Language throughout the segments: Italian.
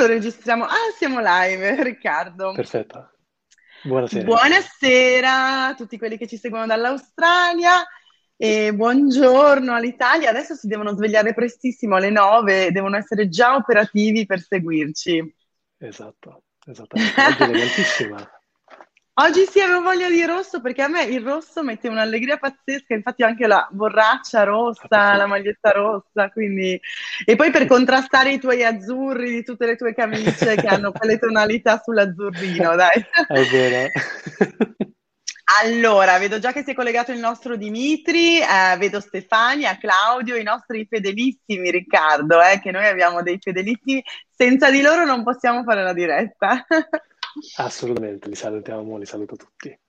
lo registriamo. Ah, siamo live, Riccardo. Perfetto. Buonasera. Buonasera a tutti quelli che ci seguono dall'Australia e buongiorno all'Italia. Adesso si devono svegliare prestissimo alle 9, devono essere già operativi per seguirci. Esatto, esattamente. Oggi è. Oggi sì, avevo voglia di rosso perché a me il rosso mette un'allegria pazzesca, infatti anche la borraccia rossa, Ah, la maglietta rossa, quindi... E poi per contrastare i tuoi azzurri di tutte le tue camicie che hanno quelle tonalità sull'azzurrino, dai. È vero. Allora, vedo già che si è collegato il nostro Dimitri, eh, vedo Stefania, Claudio, i nostri fedelissimi Riccardo, eh, che noi abbiamo dei fedelissimi, senza di loro non possiamo fare la diretta. Assolutamente, li salutiamo, li saluto tutti.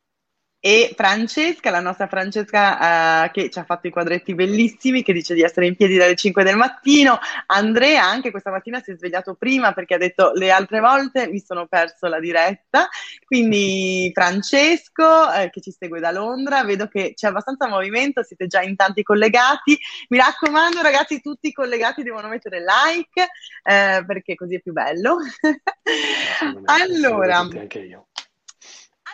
E Francesca, la nostra Francesca eh, che ci ha fatto i quadretti bellissimi, che dice di essere in piedi dalle 5 del mattino. Andrea anche questa mattina si è svegliato prima perché ha detto le altre volte mi sono perso la diretta. Quindi Francesco eh, che ci segue da Londra, vedo che c'è abbastanza movimento, siete già in tanti collegati. Mi raccomando ragazzi, tutti i collegati devono mettere like eh, perché così è più bello. Allora, anche io.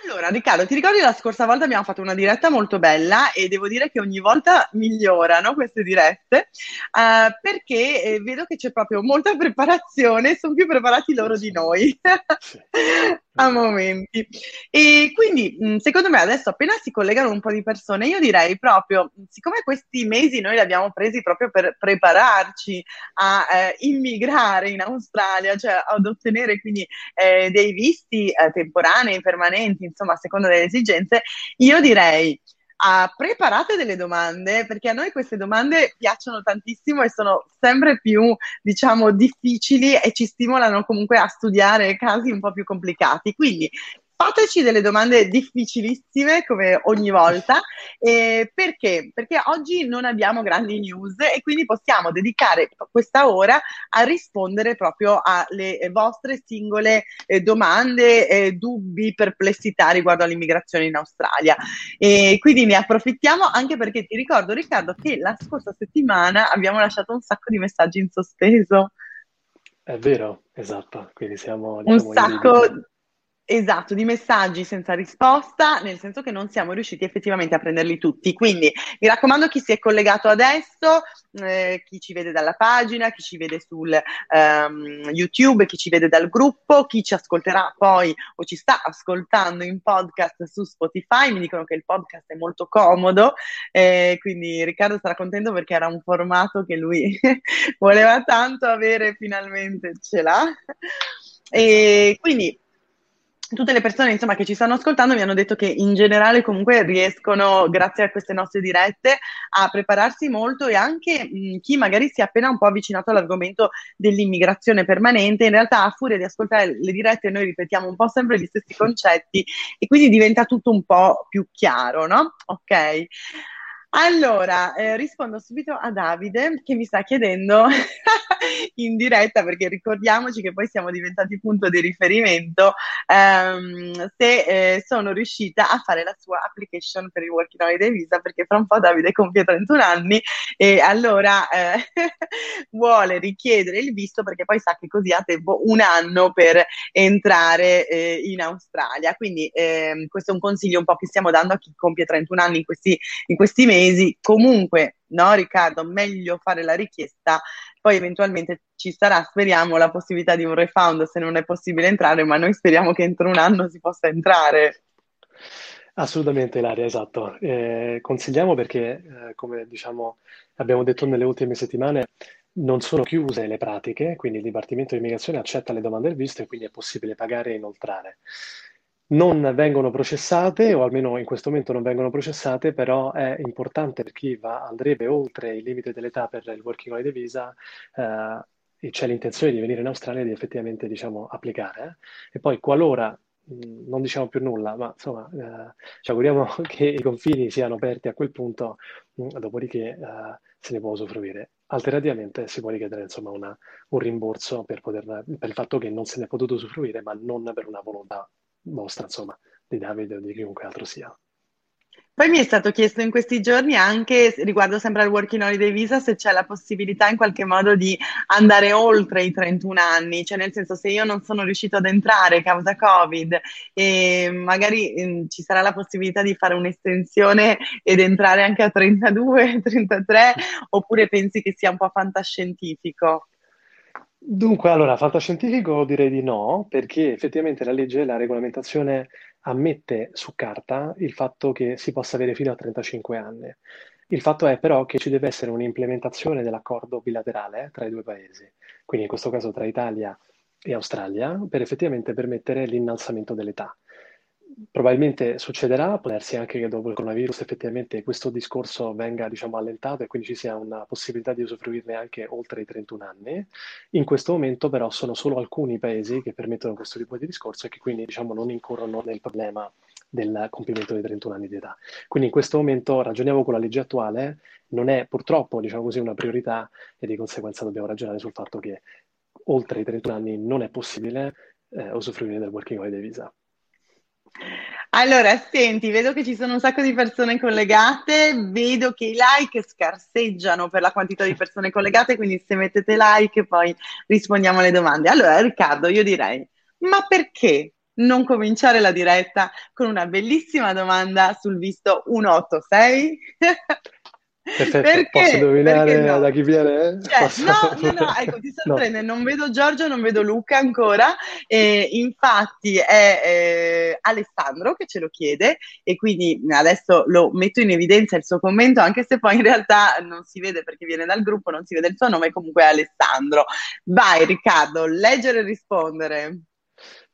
Allora, Riccardo, ti ricordi la scorsa volta abbiamo fatto una diretta molto bella e devo dire che ogni volta migliorano queste dirette? Eh, perché eh, vedo che c'è proprio molta preparazione, sono più preparati loro di noi. a momenti. E quindi, secondo me, adesso appena si collegano un po' di persone, io direi proprio, siccome questi mesi noi li abbiamo presi proprio per prepararci a eh, immigrare in Australia, cioè ad ottenere quindi eh, dei visti eh, temporanei, permanenti, insomma, a seconda delle esigenze, io direi ah, preparate delle domande, perché a noi queste domande piacciono tantissimo e sono sempre più, diciamo, difficili e ci stimolano comunque a studiare casi un po' più complicati. Quindi fateci delle domande difficilissime come ogni volta. Eh, perché? Perché oggi non abbiamo grandi news e quindi possiamo dedicare questa ora a rispondere proprio alle vostre singole eh, domande, eh, dubbi, perplessità riguardo all'immigrazione in Australia. E quindi ne approfittiamo anche perché ti ricordo, Riccardo, che la scorsa settimana abbiamo lasciato un sacco di messaggi in sospeso. È vero, esatto. Quindi siamo, Un diciamo, in sacco. Esatto, di messaggi senza risposta, nel senso che non siamo riusciti effettivamente a prenderli tutti. Quindi mi raccomando, chi si è collegato adesso, eh, chi ci vede dalla pagina, chi ci vede sul ehm, YouTube, chi ci vede dal gruppo, chi ci ascolterà poi o ci sta ascoltando in podcast su Spotify, mi dicono che il podcast è molto comodo, eh, quindi Riccardo sarà contento perché era un formato che lui voleva tanto avere, finalmente ce l'ha. E quindi tutte le persone insomma, che ci stanno ascoltando mi hanno detto che in generale comunque riescono, grazie a queste nostre dirette, a prepararsi molto e anche mh, chi magari si è appena un po' avvicinato all'argomento dell'immigrazione permanente, in realtà a furia di ascoltare le dirette noi ripetiamo un po' sempre gli stessi concetti e quindi diventa tutto un po' più chiaro, no? Ok. Allora, eh, rispondo subito a Davide che mi sta chiedendo in diretta, perché ricordiamoci che poi siamo diventati punto di riferimento, ehm, se eh, sono riuscita a fare la sua application per il Working Holiday Visa, perché fra un po' Davide compie 31 anni e allora eh, vuole richiedere il visto perché poi sa che così ha tempo un anno per entrare eh, in Australia. Quindi ehm, questo è un consiglio un po' che stiamo dando a chi compie 31 anni in questi, in questi mesi. Comunque, no, Riccardo, meglio fare la richiesta, poi eventualmente ci sarà, speriamo, la possibilità di un refund se non è possibile entrare, ma noi speriamo che entro un anno si possa entrare. Assolutamente, Ilaria, esatto. Eh, consigliamo perché, eh, come diciamo, abbiamo detto nelle ultime settimane, non sono chiuse le pratiche, quindi il Dipartimento di Immigrazione accetta le domande del visto e quindi è possibile pagare e inoltrare. Non vengono processate, o almeno in questo momento non vengono processate, però è importante per chi va, andrebbe oltre il limite dell'età per il Working Holiday Visa, eh, e c'è l'intenzione di venire in Australia di effettivamente, diciamo, applicare. eh. E poi qualora mh, non diciamo più nulla, ma insomma, eh, ci auguriamo che i confini siano aperti a quel punto, mh, dopodiché eh, se ne può usufruire. Alternativamente si può richiedere insomma una- un rimborso per poter- per il fatto che non se ne è potuto usufruire, ma non per una volontà vostra, insomma, di Davide o di chiunque altro sia. Poi mi è stato chiesto in questi giorni anche riguardo sempre al Working Holiday Visa se c'è la possibilità in qualche modo di andare oltre i 31 anni, cioè nel senso se io non sono riuscito ad entrare causa Covid e magari eh, ci sarà la possibilità di fare un'estensione ed entrare anche a 32, 33 oppure pensi che sia un po' fantascientifico? Dunque, allora, fantascientifico direi di no, perché effettivamente la legge, la regolamentazione ammette su carta il fatto che si possa avere fino a 35 anni. Il fatto è però che ci deve essere un'implementazione dell'accordo bilaterale tra i due paesi, quindi in questo caso tra Italia e Australia, per effettivamente permettere l'innalzamento dell'età probabilmente succederà, può darsi anche che dopo il coronavirus effettivamente questo discorso venga, diciamo, allentato e quindi ci sia una possibilità di usufruirne anche oltre i 31 anni. In questo momento però sono solo alcuni paesi che permettono questo tipo di discorso e che quindi, diciamo, non incorrono nel problema del compimento dei 31 anni di età. Quindi in questo momento ragioniamo con la legge attuale, non è purtroppo, diciamo così, una priorità e di conseguenza dobbiamo ragionare sul fatto che oltre i 31 anni non è possibile eh, usufruire del working holiday visa. Allora, senti, vedo che ci sono un sacco di persone collegate, vedo che i like scarseggiano per la quantità di persone collegate, quindi se mettete like poi rispondiamo alle domande. Allora, Riccardo, io direi, ma perché non cominciare la diretta con una bellissima domanda sul visto 186? Perfetto, perché? posso indovinare no? da chi viene? Cioè, posso... No, no, no, ecco, ti sorprende, no. non vedo Giorgio, non vedo Luca ancora, e infatti è eh, Alessandro che ce lo chiede e quindi adesso lo metto in evidenza il suo commento, anche se poi in realtà non si vede perché viene dal gruppo, non si vede il suo nome, comunque è Alessandro. Vai Riccardo, leggere e rispondere.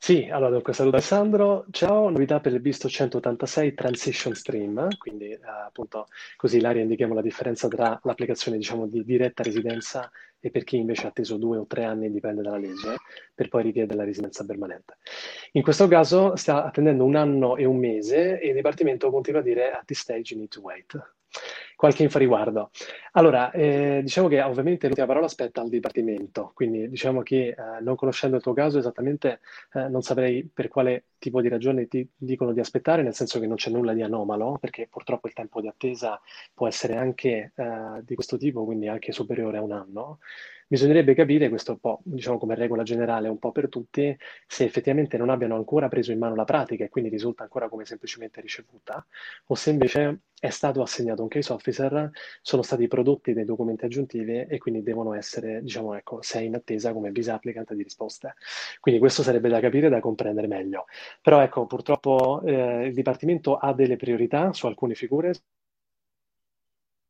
Sì, allora dunque saluto Alessandro, ciao, novità per il visto 186 Transition Stream, quindi eh, appunto così l'aria indichiamo la differenza tra l'applicazione diciamo di diretta residenza e per chi invece ha atteso due o tre anni, dipende dalla legge, per poi richiedere la residenza permanente. In questo caso sta attendendo un anno e un mese e il Dipartimento continua a dire at this stage you need to wait qualche info a riguardo. Allora, eh, diciamo che ovviamente l'ultima parola aspetta al Dipartimento, quindi diciamo che eh, non conoscendo il tuo caso esattamente eh, non saprei per quale tipo di ragione ti dicono di aspettare, nel senso che non c'è nulla di anomalo, perché purtroppo il tempo di attesa può essere anche eh, di questo tipo, quindi anche superiore a un anno. Bisognerebbe capire, questo un po', diciamo come regola generale, un po' per tutti, se effettivamente non abbiano ancora preso in mano la pratica e quindi risulta ancora come semplicemente ricevuta, o se invece è stato assegnato un case officer, sono stati prodotti dei documenti aggiuntivi e quindi devono essere, diciamo, ecco, sei in attesa come visa applicant di risposte. Quindi questo sarebbe da capire e da comprendere meglio. Però ecco, purtroppo eh, il Dipartimento ha delle priorità su alcune figure,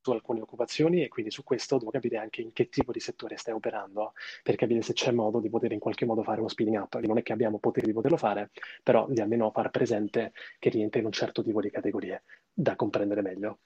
su alcune occupazioni e quindi su questo devo capire anche in che tipo di settore stai operando per capire se c'è modo di poter in qualche modo fare uno spinning up. Non è che abbiamo potere di poterlo fare, però di almeno far presente che rientra in un certo tipo di categorie da comprendere meglio.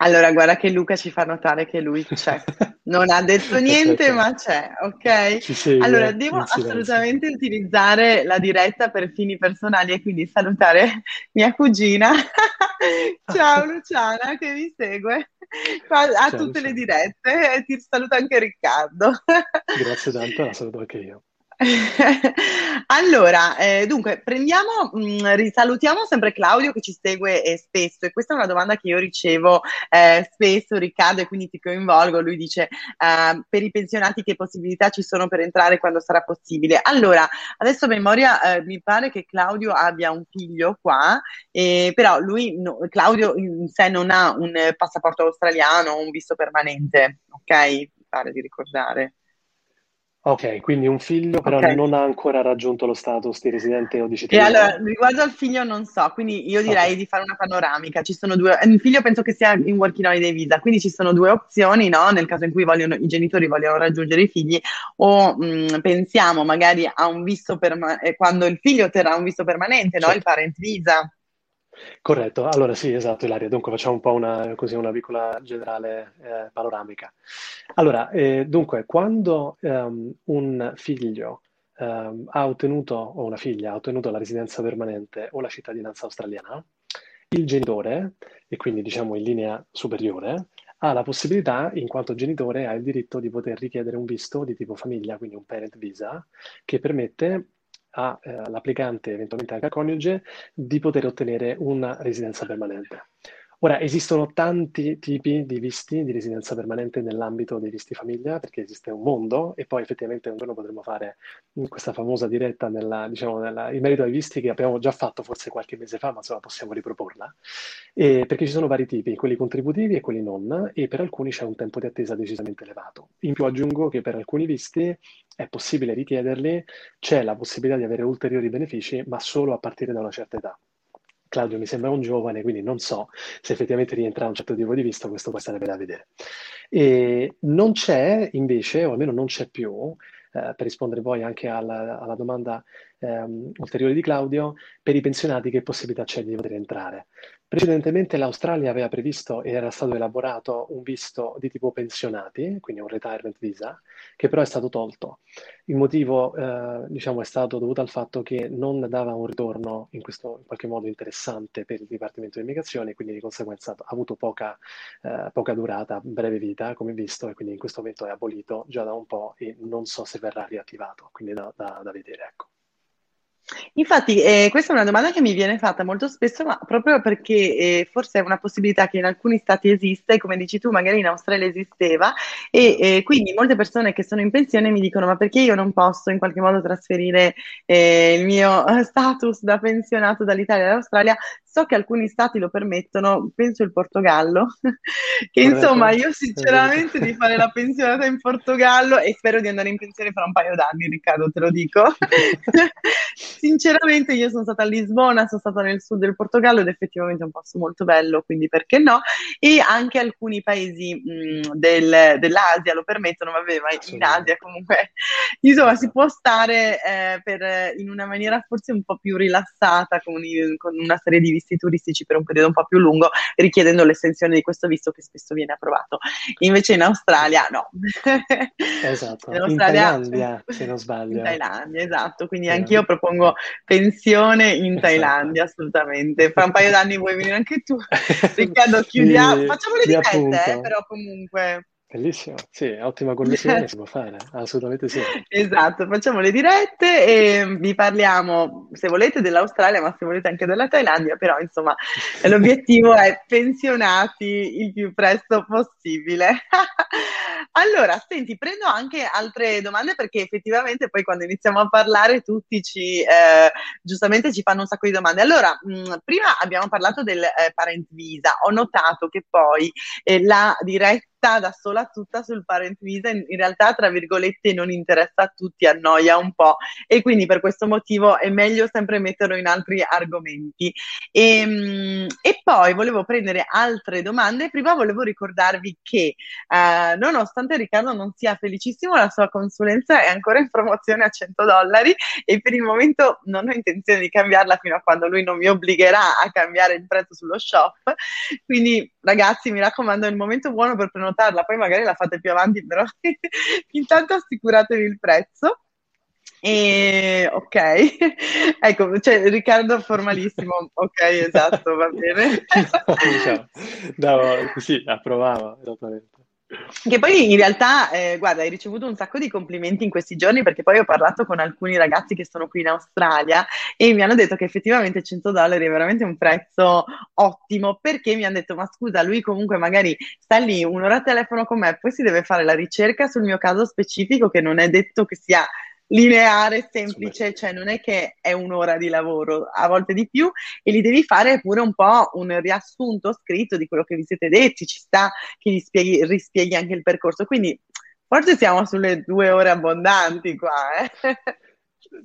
Allora, guarda che Luca ci fa notare che lui c'è. Non ha detto niente, ma c'è, ok? Segue, allora, devo assolutamente utilizzare la diretta per fini personali e quindi salutare mia cugina. Ciao Luciana, che mi segue a tutte ciao. le dirette e ti saluto anche Riccardo. Grazie tanto, la saluto anche io. allora, eh, dunque, prendiamo, mh, mm, risalutiamo sempre Claudio che ci segue eh, spesso e questa è una domanda che io ricevo eh, spesso, Riccardo, e quindi ti coinvolgo. Lui dice, eh, per i pensionati che possibilità ci sono per entrare quando sarà possibile? Allora, adesso a memoria eh, mi pare che Claudio abbia un figlio qua, però lui, no, Claudio in sé non ha un passaporto australiano o un visto permanente, ok? Mi pare di ricordare. Ok, quindi un figlio però okay. non ha ancora raggiunto lo status di residente o di cittadino. E allora, riguardo al figlio non so, quindi io direi okay. di fare una panoramica. Ci sono due, il figlio penso che sia in working holiday visa, quindi ci sono due opzioni, no? Nel caso in cui vogliono, i genitori vogliono raggiungere i figli o mh, mm, pensiamo magari a un visto permanente, quando il figlio otterrà un visto permanente, no? Il parent visa. Corretto, allora sì, esatto, Ilaria. Dunque facciamo un po' una, così, una piccola generale eh, panoramica. Allora, eh, dunque, quando um, un figlio um, ha ottenuto, o una figlia ha ottenuto la residenza permanente o la cittadinanza australiana, il genitore, e quindi diciamo in linea superiore, ha la possibilità, in quanto genitore, ha il diritto di poter richiedere un visto di tipo famiglia, quindi un parent visa, che permette all'applicante, eventualmente anche al coniuge, di poter ottenere una residenza permanente. Ora, esistono tanti tipi di visti di residenza permanente nell'ambito dei visti famiglia, perché esiste un mondo e poi effettivamente un giorno potremo fare questa famosa diretta nella, diciamo, nella, in merito ai visti che abbiamo già fatto forse qualche mese fa, ma insomma possiamo riproporla, e perché ci sono vari tipi, quelli contributivi e quelli non, e per alcuni c'è un tempo di attesa decisamente elevato. In più aggiungo che per alcuni visti è possibile richiederli, c'è la possibilità di avere ulteriori benefici, ma solo a partire da una certa età. Claudio mi sembra un giovane, quindi non so se effettivamente rientra a un certo tipo di vista, questo poi sarebbe da vedere. E non c'è invece, o almeno non c'è più, eh, per rispondere poi anche alla, alla domanda ehm, ulteriore di Claudio, per i pensionati che possibilità c'è di poter entrare. Precedentemente l'Australia aveva previsto e era stato elaborato un visto di tipo pensionati, quindi un retirement visa, che però è stato tolto. Il motivo, eh, diciamo, è stato dovuto al fatto che non dava un ritorno in, questo, in qualche modo interessante per il Dipartimento di Immigrazione, quindi di conseguenza ha avuto poca, eh, poca durata, breve vita, come visto, e quindi in questo momento è abolito già da un po' e non so se verrà riattivato, quindi da, da, da vedere, ecco. Infatti, eh, questa è una domanda che mi viene fatta molto spesso, ma proprio perché eh, forse è una possibilità che in alcuni stati esiste, come dici tu, magari in Australia esisteva, e eh, quindi molte persone che sono in pensione mi dicono: Ma perché io non posso in qualche modo trasferire eh, il mio status da pensionato dall'Italia all'Australia? So che alcuni stati lo permettono, penso il Portogallo, che insomma io sinceramente di fare la pensionata in Portogallo e spero di andare in pensione fra un paio d'anni, Riccardo, te lo dico. sinceramente io sono stata a Lisbona, sono stata nel sud del Portogallo ed effettivamente è un posto molto bello, quindi perché no? E anche alcuni paesi mh, del, dell'Asia lo permettono, vabbè, ma in Asia comunque, insomma, si può stare eh, per, in una maniera forse un po' più rilassata con, con una serie di visti turistici per un periodo un po' più lungo, richiedendo l'estensione di questo visto che spesso viene approvato. Invece in Australia no. Esatto, in, Australia, in Thailandia se non sbaglio. In Thailandia, esatto, quindi anch'io propongo pensione in esatto. Thailandia, assolutamente. Fra un paio d'anni vuoi venire anche tu. Riccardo, chiudiamo, facciamo le dirette, eh, però comunque... Bellissimo, sì, ottima connessione si può fare, assolutamente sì. Esatto, facciamo le dirette e vi parliamo, se volete, dell'Australia, ma se volete anche della Thailandia, però insomma l'obiettivo è pensionati il più presto possibile. allora, senti, prendo anche altre domande perché effettivamente poi quando iniziamo a parlare tutti ci, eh, giustamente ci fanno un sacco di domande. Allora, mh, prima abbiamo parlato del eh, parent visa, ho notato che poi eh, la diretta da sola tutta sul parent visa in, in, realtà tra virgolette non interessa a tutti, annoia un po' e quindi per questo motivo è meglio sempre metterlo in altri argomenti. E, ehm, e poi volevo prendere altre domande, prima volevo ricordarvi che eh, nonostante Riccardo non sia felicissimo, la sua consulenza è ancora in promozione a 100 dollari e per il momento non ho intenzione di cambiarla fino a quando lui non mi obbligherà a cambiare il prezzo sullo shop. Quindi ragazzi mi raccomando è il momento buono per prenotare prenotarla, poi magari la fate più avanti, però intanto assicuratevi il prezzo. E ok, ecco, cioè Riccardo formalissimo, ok, esatto, va bene. diciamo, no, sì, esattamente. Che poi in realtà, eh, guarda, hai ricevuto un sacco di complimenti in questi giorni perché poi ho parlato con alcuni ragazzi che sono qui in Australia e mi hanno detto che effettivamente 100 dollari è veramente un prezzo ottimo perché mi hanno detto ma scusa, lui comunque magari sta lì un'ora a telefono con me, poi si deve fare la ricerca sul mio caso specifico che non è detto che sia lineare, semplice, cioè non è che è un'ora di lavoro, a volte di più, e li devi fare pure un po' un riassunto scritto di quello che vi siete detti, ci sta che gli spieghi, rispieghi anche il percorso. Quindi forse siamo sulle due ore abbondanti qua. Eh?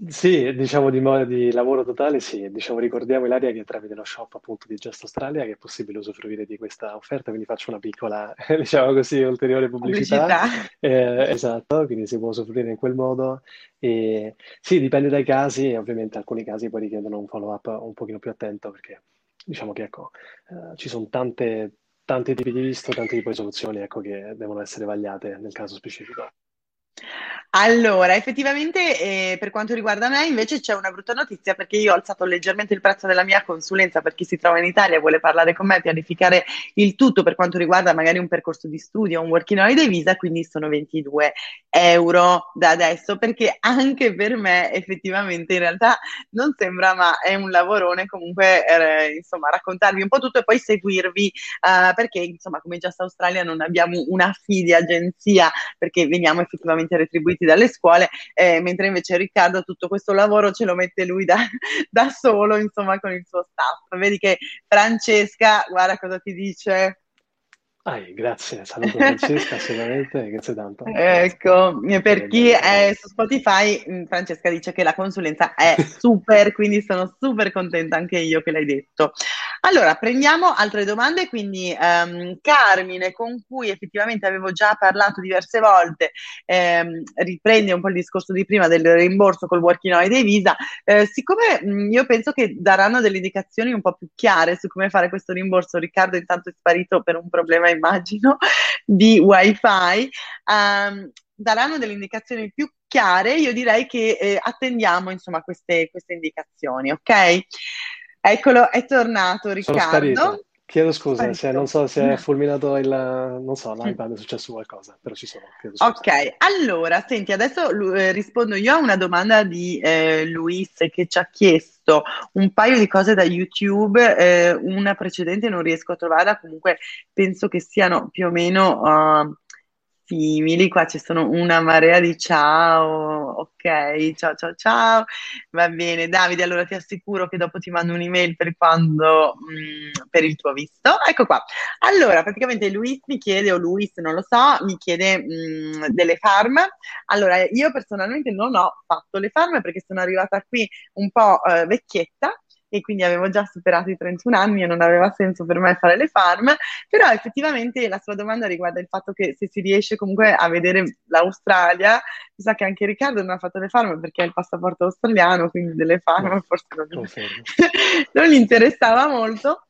Sì, diciamo di, di lavoro totale, sì. Diciamo, ricordiamo Ilaria che tramite lo shop appunto di Just Australia che è possibile usufruire di questa offerta, quindi faccio una piccola, diciamo così, ulteriore pubblicità. pubblicità. Eh, esatto, quindi si può usufruire in quel modo. E, sì, dipende dai casi e ovviamente alcuni casi poi richiedono un follow-up un pochino più attento perché diciamo che ecco, eh, ci sono tante, tanti tipi di visto, tanti tipi di soluzioni ecco, che devono essere vagliate nel caso specifico. Allora, effettivamente eh, per quanto riguarda me invece c'è una brutta notizia perché io ho alzato leggermente il prezzo della mia consulenza. Per chi si trova in Italia e vuole parlare con me, pianificare il tutto per quanto riguarda magari un percorso di studio, un working holiday visa, quindi sono 22 euro da adesso perché anche per me effettivamente in realtà non sembra ma è un lavorone comunque eh, insomma raccontarvi un po' tutto e poi seguirvi eh, perché insomma come sa Australia non abbiamo una fee di agenzia perché veniamo effettivamente retribuiti iscritti dalle scuole, eh, mentre invece Riccardo tutto questo lavoro ce lo mette lui da, da solo, insomma, con il suo staff. Vedi che Francesca, guarda cosa ti dice. Ah, grazie, saluto Francesca assolutamente, grazie tanto. Ecco, per chi è su Spotify, mm, Francesca dice che la consulenza è super, quindi sono super contenta anche io che l'hai detto. Allora, prendiamo altre domande, quindi um, Carmine, con cui effettivamente avevo già parlato diverse volte, ehm, riprende un po' il discorso di prima del rimborso col working holiday visa, eh, siccome mh, mm, io penso che daranno delle indicazioni un po' più chiare su come fare questo rimborso, Riccardo intanto è sparito per un problema, immagino, di wifi, um, daranno delle indicazioni più chiare, io direi che eh, attendiamo insomma queste, queste indicazioni, ok? Eccolo, è tornato Riccardo. Chiedo scusa, se, non so se è fulminato il, non so, l'iPad è successo qualcosa, però ci sono. Ok, allora, senti, adesso eh, rispondo io a una domanda di eh, Luis che ci ha chiesto un paio di cose da YouTube, eh, una precedente non riesco a trovarla, comunque penso che siano più o meno... Uh, simili, qua ci sono una marea di ciao, ok, ciao ciao ciao, va bene. Davide, allora ti assicuro che dopo ti mando un'email per quando, mh, mm, per il tuo visto, ecco qua, allora praticamente Luis mi chiede, o Luis non lo so, mi chiede mh, mm, delle farm, allora io personalmente non ho fatto le farm perché sono arrivata qui un po' eh, vecchietta, e quindi avevo già superato i 31 anni e non aveva senso per me fare le farm, però effettivamente la sua domanda riguarda il fatto che se si riesce comunque a vedere l'Australia, mi sa che anche Riccardo non ha fatto le farm perché ha il passaporto australiano, quindi delle farm no, forse non, non gli interessava molto.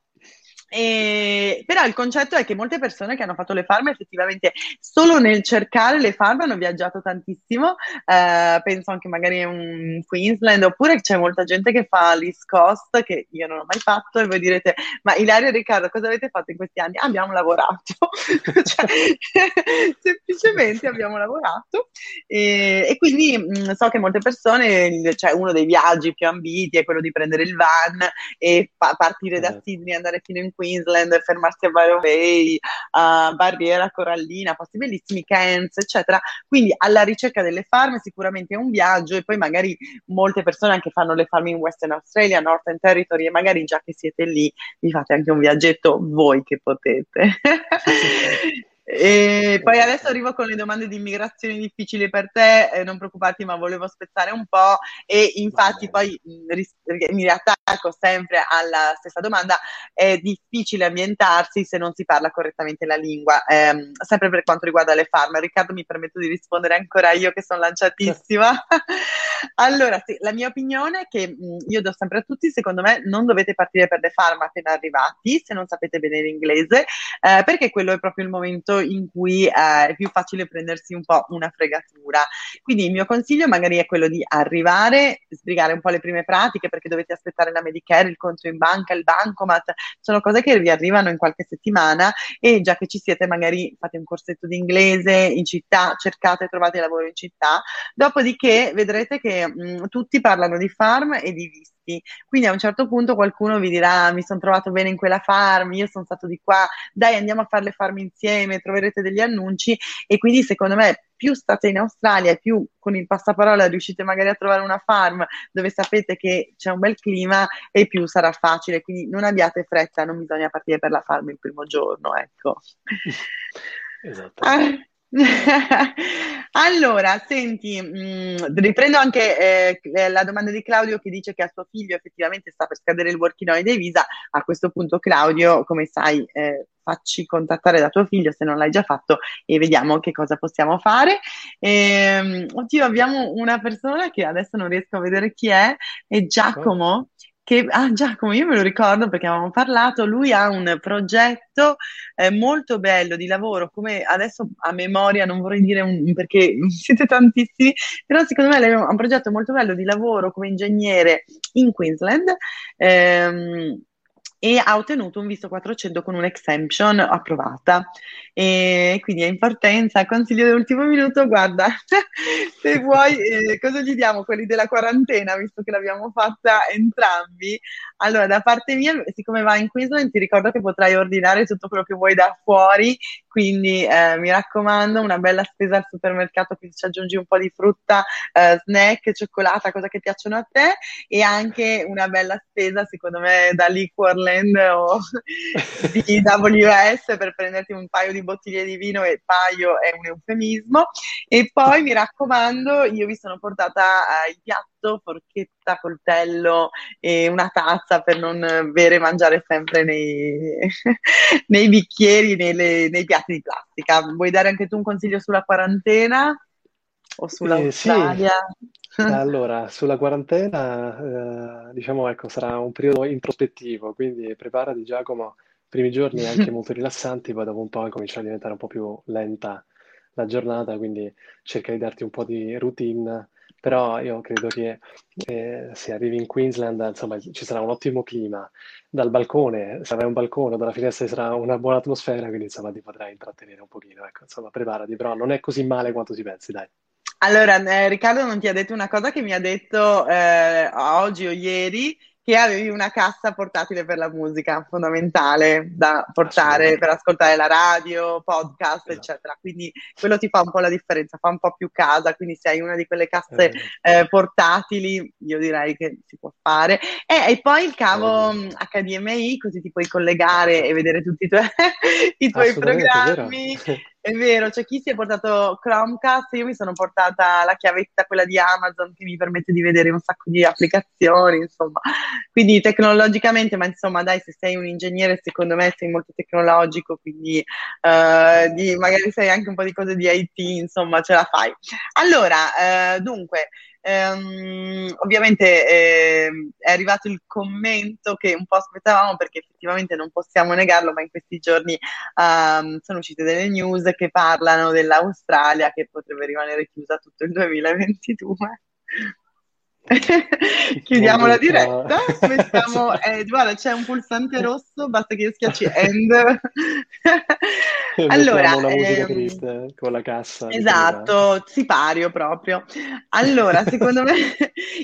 E, però il concetto è che molte persone che hanno fatto le farm effettivamente solo nel cercare le farm hanno viaggiato tantissimo, eh, penso anche magari un Queensland, oppure c'è molta gente che fa l'East Coast, che io non ho mai fatto, e voi direte, ma Ilaria e Riccardo cosa avete fatto in questi anni? Abbiamo lavorato, cioè, semplicemente abbiamo lavorato e, e quindi mh, mm, so che molte persone, cioè uno dei viaggi più ambiti è quello di prendere il van e pa- partire da esatto. Sydney e andare fino in Queensland Queensland, fermarsi a Byron Bay, a Barriera Corallina, posti bellissimi, Cairns, eccetera. Quindi alla ricerca delle farm sicuramente è un viaggio e poi magari molte persone anche fanno le farm in Western Australia, Northern Territory e magari già che siete lì vi fate anche un viaggetto voi che potete. E poi adesso arrivo con le domande di immigrazione difficili per te, eh, non preoccuparti, ma volevo spezzare un po' e infatti poi ris- mi riattacco sempre alla stessa domanda, è difficile ambientarsi se non si parla correttamente la lingua, eh, sempre per quanto riguarda le farm. Riccardo mi permetto di rispondere ancora io che sono lanciatissima. allora, sì, la mia opinione è che mh, io do sempre a tutti, secondo me non dovete partire per le farm appena arrivati, se non sapete bene l'inglese, eh, perché quello è proprio il momento momento in cui eh, è più facile prendersi un po' una fregatura. Quindi il mio consiglio magari è quello di arrivare, sbrigare un po' le prime pratiche perché dovete aspettare la Medicare, il conto in banca, il bancomat, sono cose che vi arrivano in qualche settimana e già che ci siete magari fate un corsetto di inglese in città, cercate e trovate lavoro in città, dopodiché vedrete che mh, tutti parlano di farm e di vista tutti. Quindi a un certo punto qualcuno vi dirà: Mi sono trovato bene in quella farm, io sono stato di qua, dai, andiamo a fare le farm insieme, troverete degli annunci. E quindi, secondo me, più state in Australia e più con il passaparola riuscite magari a trovare una farm dove sapete che c'è un bel clima e più sarà facile. Quindi non abbiate fretta, non bisogna partire per la farm il primo giorno, ecco. Esatto. Allora, senti, mh, mm, riprendo anche eh, eh, la domanda di Claudio che dice che a suo figlio effettivamente sta per scadere il working holiday visa. A questo punto, Claudio, come sai, eh, facci contattare da tuo figlio se non l'hai già fatto e vediamo che cosa possiamo fare. E, oddio, abbiamo una persona che adesso non riesco a vedere chi è, è Giacomo che, ah Giacomo, io me lo ricordo perché avevamo parlato, lui ha un progetto eh, molto bello di lavoro, come adesso a memoria non vorrei dire un, perché siete tantissimi, però secondo me ha un progetto molto bello di lavoro come ingegnere in Queensland. Ehm, e ha ottenuto un visto 400 con un'exemption approvata. E quindi è in partenza, consiglio dell'ultimo minuto, guarda, se vuoi, eh, cosa gli diamo? Quelli della quarantena, visto che l'abbiamo fatta entrambi. Allora, da parte mia, siccome va in Queensland, ti ricordo che potrai ordinare tutto quello che vuoi da fuori, quindi eh, mi raccomando, una bella spesa al supermercato, quindi ci aggiungi un po' di frutta, eh, snack, cioccolata, cosa che piacciono a te, e anche una bella spesa, secondo me, da Liquorland o di WS per prenderti un paio di bottiglie di vino e paio è un eufemismo. E poi mi raccomando, io vi sono portata eh, il piatto, forchetta, coltello e una tazza per non bere e mangiare sempre nei, nei bicchieri, nelle, nei piatti di plastica. Vuoi dare anche tu un consiglio sulla quarantena? O sull'Australia? Eh, sì. Allora, sulla quarantena, eh, diciamo, ecco, sarà un periodo introspettivo, quindi preparati Giacomo. Primi giorni anche molto rilassanti, poi dopo un po' comincia a diventare un po' più lenta la giornata, quindi cerca di darti un po' di routine, però io credo che eh, se arrivi in Queensland, insomma, ci sarà un ottimo clima, dal balcone, se avrai un balcone, dalla finestra ci sarà una buona atmosfera, quindi insomma ti potrai intrattenere un pochino, ecco, insomma, preparati, però non è così male quanto si pensi, dai. Allora, eh, Riccardo non ti ha detto una cosa che mi ha detto eh, oggi o ieri, che avevi una cassa portatile per la musica, fondamentale da portare per ascoltare la radio, podcast, esatto. eccetera. Quindi quello ti fa un po' la differenza, fa un po' più casa, quindi se hai una di quelle casse eh, portatili, io direi che si può fare. E, e poi il cavo eh. HDMI, così ti puoi collegare e vedere tutti i tuoi, i tuoi programmi. È vero, c'è chi si è portato Chromecast, io mi sono portata la chiavetta, quella di Amazon, che mi permette di vedere un sacco di applicazioni, insomma. Quindi tecnologicamente, ma insomma, dai, se sei un ingegnere, secondo me sei molto tecnologico, quindi uh, di, magari sai anche un po' di cose di IT, insomma, ce la fai. Allora, uh, dunque, Ehm, ovviamente eh, è arrivato il commento che un po' aspettavamo perché effettivamente non possiamo negarlo, ma in questi giorni um, sono uscite delle news che parlano dell'Australia che potrebbe rimanere chiusa tutto il 2022. Chiudiamo la diretta. Mettiamo, eh, guarda, c'è un pulsante rosso, basta che io schiacci end. allora, ehm, triste con la cassa. Esatto, sipario proprio. Allora, secondo me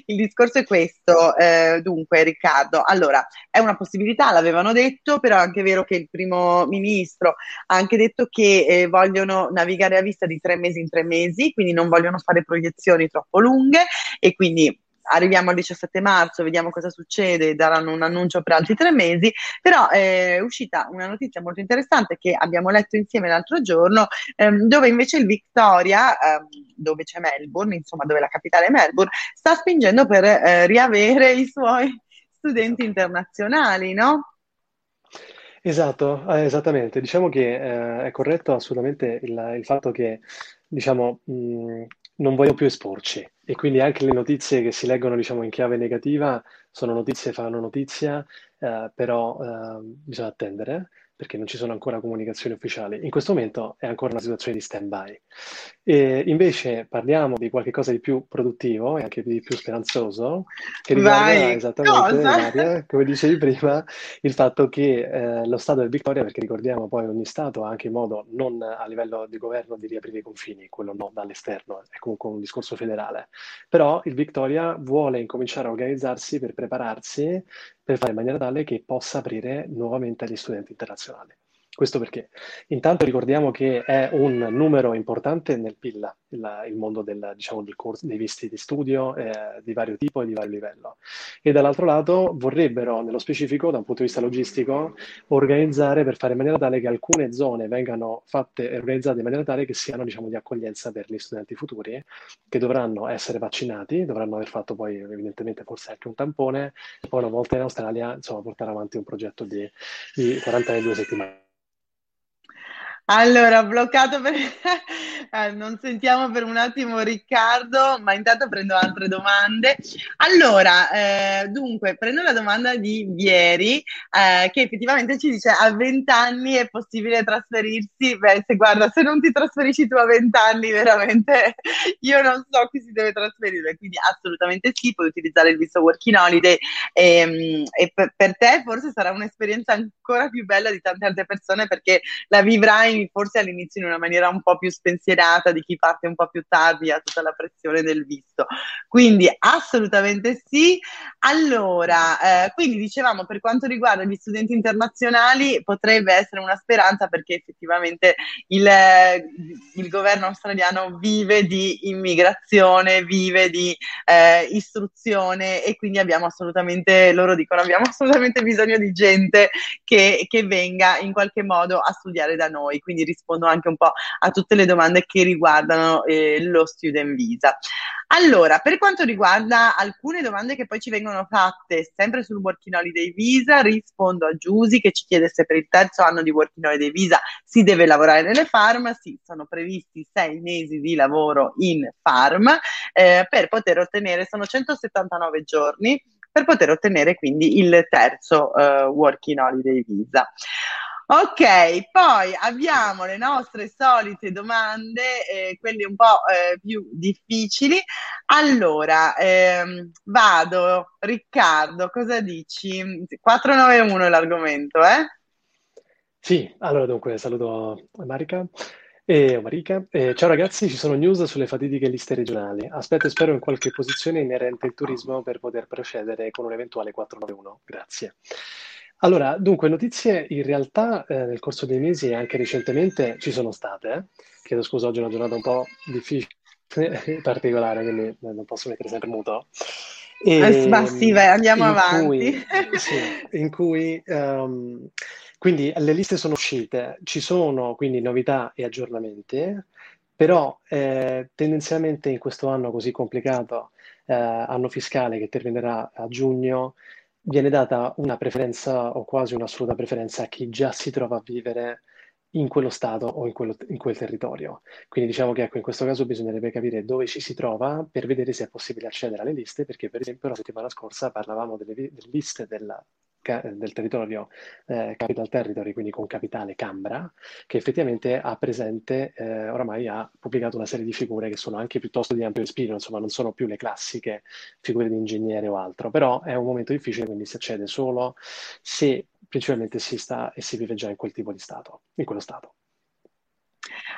il discorso è questo. Eh, dunque, Riccardo, allora, è una possibilità, l'avevano detto, però è anche vero che il primo ministro ha anche detto che eh, vogliono navigare a vista di tre mesi in tre mesi, quindi non vogliono fare proiezioni troppo lunghe e quindi arriviamo al 17 marzo, vediamo cosa succede, daranno un annuncio per altri tre mesi, però è uscita una notizia molto interessante che abbiamo letto insieme l'altro giorno, ehm, dove invece il Victoria, ehm, dove c'è Melbourne, insomma dove la capitale è Melbourne, sta spingendo per eh, riavere i suoi studenti internazionali, no? Esatto, eh, esattamente. Diciamo che eh, è corretto assolutamente il, il fatto che diciamo, mh, non voglio più esporci e quindi anche le notizie che si leggono, diciamo, in chiave negativa sono notizie, fanno notizia, eh, però eh, bisogna attendere perché non ci sono ancora comunicazioni ufficiali. In questo momento è ancora una situazione di stand-by. E invece parliamo di qualcosa di più produttivo e anche di più speranzoso, che riguarda esattamente, cosa? come dicevi prima, il fatto che eh, lo Stato del Victoria, perché ricordiamo poi ogni Stato ha anche in modo non a livello di governo di riaprire i confini, quello no dall'esterno, è comunque un discorso federale, però il Victoria vuole incominciare a organizzarsi per prepararsi per fare in maniera tale che possa aprire nuovamente agli studenti internazionali. Questo perché? Intanto ricordiamo che è un numero importante nel PIL, il, il mondo del, diciamo, del corso, dei visti di studio eh, di vario tipo e di vario livello. E dall'altro lato vorrebbero, nello specifico, da un punto di vista logistico, organizzare per fare in maniera tale che alcune zone vengano fatte e organizzate in maniera tale che siano diciamo, di accoglienza per gli studenti futuri, che dovranno essere vaccinati, dovranno aver fatto poi evidentemente forse anche un tampone, e poi una volta in Australia, insomma, portare avanti un progetto di, di 42 settimane. Allora, bloccato per... eh, non sentiamo per un attimo Riccardo, ma intanto prendo altre domande. Allora, eh, dunque, prendo la domanda di Vieri, eh, che effettivamente ci dice a 20 anni è possibile trasferirsi? Beh, se guarda, se non ti trasferisci tu a 20 anni, veramente io non so chi si deve trasferire, quindi assolutamente sì, puoi utilizzare il visto Working Holiday e, ehm, e per, per te forse sarà un'esperienza ancora più bella di tante altre persone perché la vivrai forse all'inizio in una maniera un po' più spensierata di chi parte un po' più tardi ha tutta la pressione del visto. Quindi assolutamente sì. Allora, eh, quindi dicevamo per quanto riguarda gli studenti internazionali potrebbe essere una speranza perché effettivamente il, il governo australiano vive di immigrazione, vive di eh, istruzione e quindi abbiamo assolutamente, loro dicono, abbiamo assolutamente bisogno di gente che, che venga in qualche modo a studiare da noi quindi rispondo anche un po' a tutte le domande che riguardano eh, lo student visa. Allora, per quanto riguarda alcune domande che poi ci vengono fatte sempre sul Working Holiday Visa, rispondo a Giusy che ci chiede se per il terzo anno di Working Holiday Visa si deve lavorare nelle farm. Sì, sono previsti sei mesi di lavoro in farm eh, per poter ottenere, sono 179 giorni per poter ottenere quindi il terzo uh, Working Holiday Visa. Ok, poi abbiamo le nostre solite domande, eh, quelle un po' eh, più difficili. Allora, ehm, vado, Riccardo, cosa dici? 491 è l'argomento, eh? Sì, allora dunque saluto Marica. E Marica. Eh, ciao ragazzi, ci sono news sulle fatidiche liste regionali. Aspetto e spero in qualche posizione inerente al turismo per poter procedere con un eventuale 491. Grazie. Allora, dunque, notizie in realtà eh, nel corso dei mesi e anche recentemente ci sono state. Eh. Chiedo scusa, oggi è una giornata un po' difficile, particolare, quindi eh, non posso mettere sempre muto. E, eh, ma sì, vai, andiamo in avanti. Cui, sì, in cui, um, quindi le liste sono uscite, ci sono quindi novità e aggiornamenti, però eh, tendenzialmente in questo anno così complicato, eh, anno fiscale che terminerà a giugno, viene data una preferenza o quasi un'assoluta preferenza a chi già si trova a vivere in quello stato o in, quello, in quel territorio. Quindi diciamo che ecco, in questo caso bisognerebbe capire dove ci si trova per vedere se è possibile accedere alle liste, perché per esempio la settimana scorsa parlavamo delle, delle liste della del territorio eh, Capital Territory, quindi con capitale Cambra, che effettivamente ha presente, eh, oramai ha pubblicato una serie di figure che sono anche piuttosto di ampio respiro, insomma non sono più le classiche figure di ingegnere o altro, però è un momento difficile, quindi si accede solo se principalmente si sta e si vive già in quel tipo di stato, in quello stato.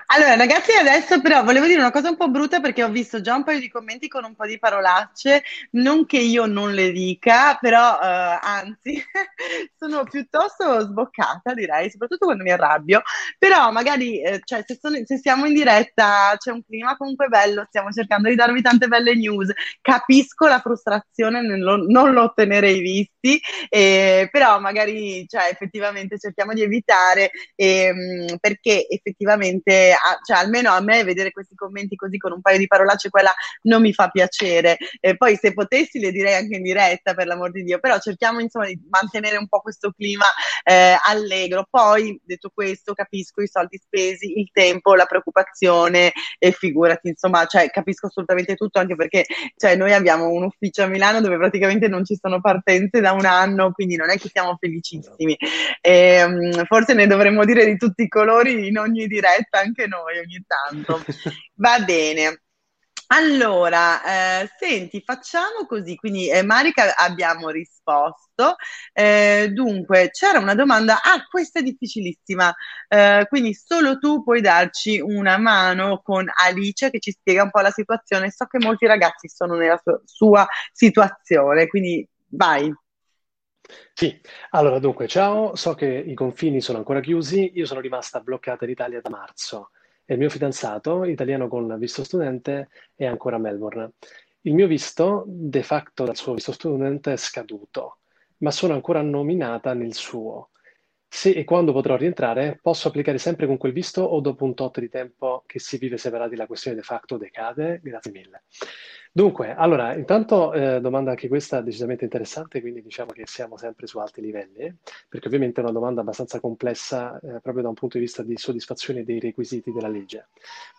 Allora, ragazzi, adesso però volevo dire una cosa un po' brutta perché ho visto già un paio di commenti con un po' di parolacce, non che io non le dica, però eh, anzi, sono piuttosto sboccata, direi, soprattutto quando mi arrabbio, però magari, eh, cioè, se, sono, se, siamo in diretta, c'è un clima comunque bello, stiamo cercando di darvi tante belle news, capisco la frustrazione nel non ottenere i visti, eh, però magari, cioè, effettivamente cerchiamo di evitare, ehm, perché effettivamente cioè, almeno a me vedere questi commenti così con un paio di parolacce quella non mi fa piacere. Eh, poi se potessi le direi anche in diretta, per l'amor di Dio, però cerchiamo insomma di mantenere un po' questo clima eh, allegro. Poi, detto questo, capisco i soldi spesi, il tempo, la preoccupazione e figurati, insomma, cioè, capisco assolutamente tutto, anche perché cioè, noi abbiamo un ufficio a Milano dove praticamente non ci sono partenze da un anno, quindi non è che siamo felicissimi. E, um, forse ne dovremmo dire di tutti i colori in ogni diretta, anche noi ogni tanto. Va bene. Allora, eh, senti, facciamo così, quindi eh, Marica abbiamo risposto, eh, dunque c'era una domanda, ah questa è difficilissima, eh, quindi solo tu puoi darci una mano con Alice che ci spiega un po' la situazione, so che molti ragazzi sono nella sua, sua situazione, quindi vai. Sì, allora dunque, ciao, so che i confini sono ancora chiusi, io sono rimasta bloccata in Italia da marzo e il mio fidanzato, italiano con visto studente, è ancora a Melbourne. Il mio visto, de facto dal suo visto studente, è scaduto, ma sono ancora nominata nel suo. Se e quando potrò rientrare, posso applicare sempre con quel visto o dopo un tot di tempo che si vive separati la questione de facto decade? Grazie mille. Dunque, allora, intanto eh, domanda anche questa decisamente interessante, quindi diciamo che siamo sempre su alti livelli, perché ovviamente è una domanda abbastanza complessa eh, proprio da un punto di vista di soddisfazione dei requisiti della legge.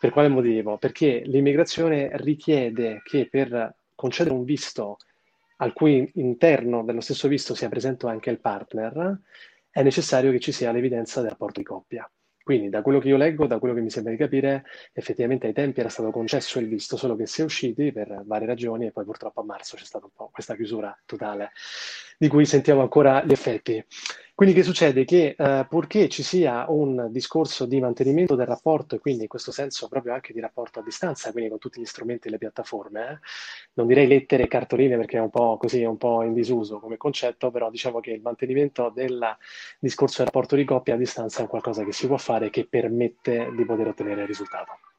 Per quale motivo? Perché l'immigrazione richiede che per concedere un visto al cui interno dello stesso visto sia presente anche il partner, è necessario che ci sia l'evidenza del rapporto di coppia. Quindi da quello che io leggo, da quello che mi sembra di capire, effettivamente ai tempi era stato concesso il visto, solo che si è usciti per varie ragioni e poi purtroppo a marzo c'è stata un po' questa chiusura totale di cui sentiamo ancora gli effetti. Quindi che succede? Che eh, purché ci sia un discorso di mantenimento del rapporto e quindi in questo senso proprio anche di rapporto a distanza, quindi con tutti gli strumenti e le piattaforme, eh, non direi lettere e cartoline perché è un po' così, è un po' in disuso come concetto, però diciamo che il mantenimento del discorso del rapporto di coppia a distanza è qualcosa che si può fare e che permette di poter ottenere il risultato.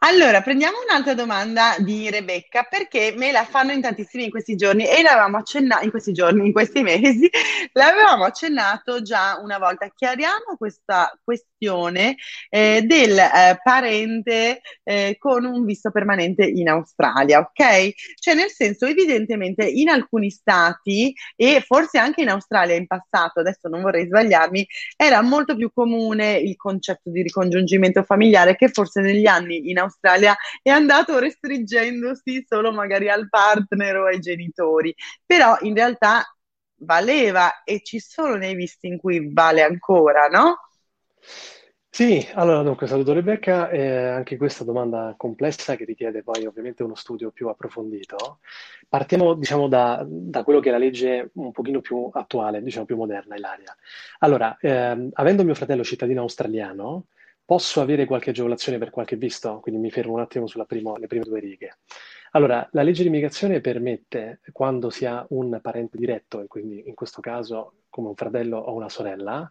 Allora, prendiamo un'altra domanda di Rebecca perché me la fanno in tantissimi in questi giorni e l'avevamo accennato in questi giorni, in questi mesi, l'avevamo accennato già una volta. Chiariamo questa questione eh, del eh, parente eh, con un visto permanente in Australia, ok? Cioè, nel senso, evidentemente in alcuni stati e forse anche in Australia in passato, adesso non vorrei sbagliarmi, era molto più comune il concetto di ricongiungimento familiare che forse negli anni in Australia Australia è andato restringendosi solo magari al partner o ai genitori, però in realtà valeva e ci sono nei visti in cui vale ancora, no? Sì, allora dunque saluto Rebecca, eh, anche questa domanda complessa che richiede poi ovviamente uno studio più approfondito. Partiamo diciamo da, da quello che è la legge un pochino più attuale, diciamo più moderna, Ilaria. Allora, ehm, avendo mio fratello cittadino australiano, Posso avere qualche agevolazione per qualche visto? Quindi mi fermo un attimo sulle prime due righe. Allora, la legge di immigrazione permette, quando si ha un parente diretto, e quindi in questo caso come un fratello o una sorella,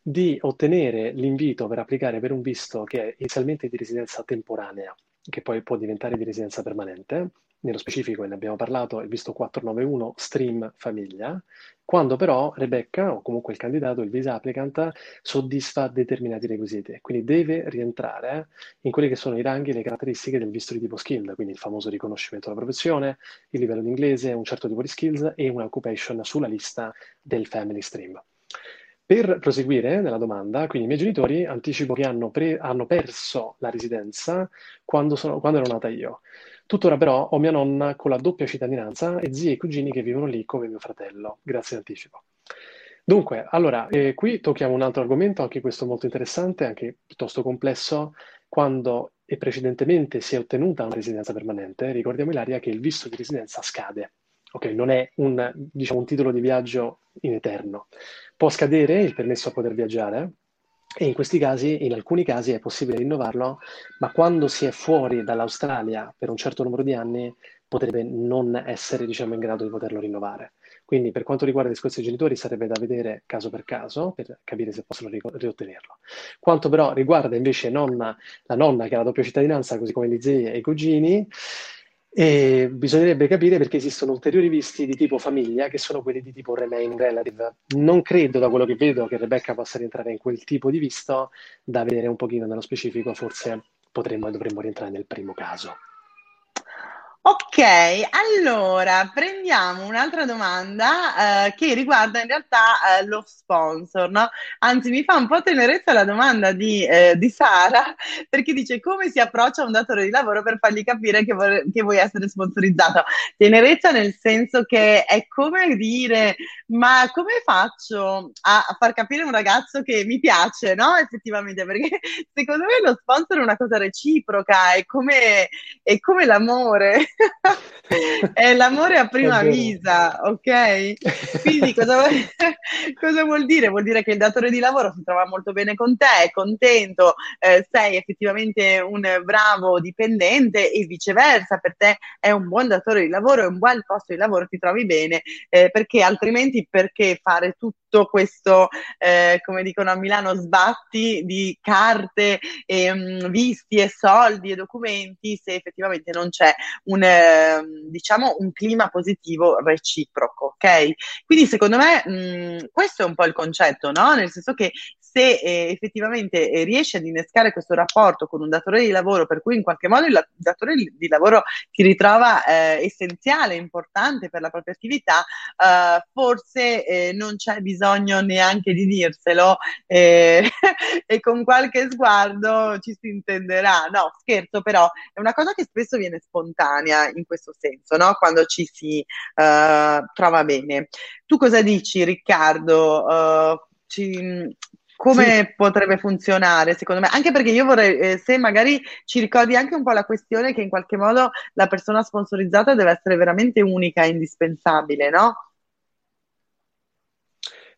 di ottenere l'invito per applicare per un visto che è inizialmente di residenza temporanea, che poi può diventare di residenza permanente, nello specifico, ne abbiamo parlato, il visto 491 Stream Famiglia, quando però Rebecca o comunque il candidato, il visa applicant, soddisfa determinati requisiti, quindi deve rientrare in quelli che sono i ranghi e le caratteristiche del visto di tipo skilled, quindi il famoso riconoscimento della professione, il livello di inglese, un certo tipo di skills e un'occupation sulla lista del Family Stream. Per proseguire nella domanda, quindi i miei genitori anticipo che hanno, pre- hanno perso la residenza quando, sono, quando ero nata io. Tuttora però ho mia nonna con la doppia cittadinanza e zii e cugini che vivono lì come mio fratello. Grazie in anticipo. Dunque, allora, eh, qui tocchiamo un altro argomento, anche questo molto interessante, anche piuttosto complesso. Quando e precedentemente si è ottenuta una residenza permanente, ricordiamo Ilaria che il visto di residenza scade. Ok, non è un, diciamo, un titolo di viaggio in eterno. Può scadere il permesso a poter viaggiare, e in questi casi, in alcuni casi, è possibile rinnovarlo, ma quando si è fuori dall'Australia per un certo numero di anni, potrebbe non essere, diciamo, in grado di poterlo rinnovare. Quindi per quanto riguarda i discorsi dei genitori sarebbe da vedere caso per caso per capire se possono riottenerlo. Quanto però riguarda invece nonna, la nonna che ha la doppia cittadinanza, così come gli zii e i cugini, e bisognerebbe capire perché esistono ulteriori visti di tipo famiglia che sono quelli di tipo remain relative. Non credo, da quello che vedo, che Rebecca possa rientrare in quel tipo di visto, da vedere un pochino nello specifico, forse potremmo e dovremmo rientrare nel primo caso. Ok, allora prendiamo un'altra domanda eh, che riguarda in realtà eh, lo sponsor, no? Anzi, mi fa un po' tenerezza la domanda di, eh, di Sara, perché dice come si approccia un datore di lavoro per fargli capire che, vor- che vuoi essere sponsorizzato. Tenerezza nel senso che è come dire, ma come faccio a, far capire a un ragazzo che mi piace, no? Effettivamente, perché secondo me lo sponsor è una cosa reciproca, è come, è come l'amore. è l'amore a prima vista, ok? Quindi cosa vuol, cosa vuol, dire? Vuol dire che il datore di lavoro si trova molto bene con te, è contento, eh, sei effettivamente un bravo dipendente e viceversa, per te è un buon datore di lavoro, è un buon posto di lavoro, ti trovi bene, eh, perché altrimenti perché fare tutto questo, eh, come dicono a Milano, sbatti di carte, e, um, visti e soldi e documenti se effettivamente non c'è un ehm, diciamo, un clima positivo reciproco, ok? Quindi secondo me mh, questo è un po' il concetto, no? Nel senso che se eh, effettivamente eh, riesci ad innescare questo rapporto con un datore di lavoro per cui in qualche modo il datore di lavoro ti ritrova eh, essenziale, importante per la propria attività, eh, forse eh, non c'è bisogno neanche di dirselo e con qualche sguardo ci si intenderà. No, scherzo, però è una cosa che spesso viene spontanea in questo senso, no? quando ci si trova bene. Tu cosa dici, Riccardo? Ci, come sì. potrebbe funzionare secondo me? Anche perché io vorrei, eh, se magari ci ricordi anche un po' la questione che in qualche modo la persona sponsorizzata deve essere veramente unica e indispensabile, no?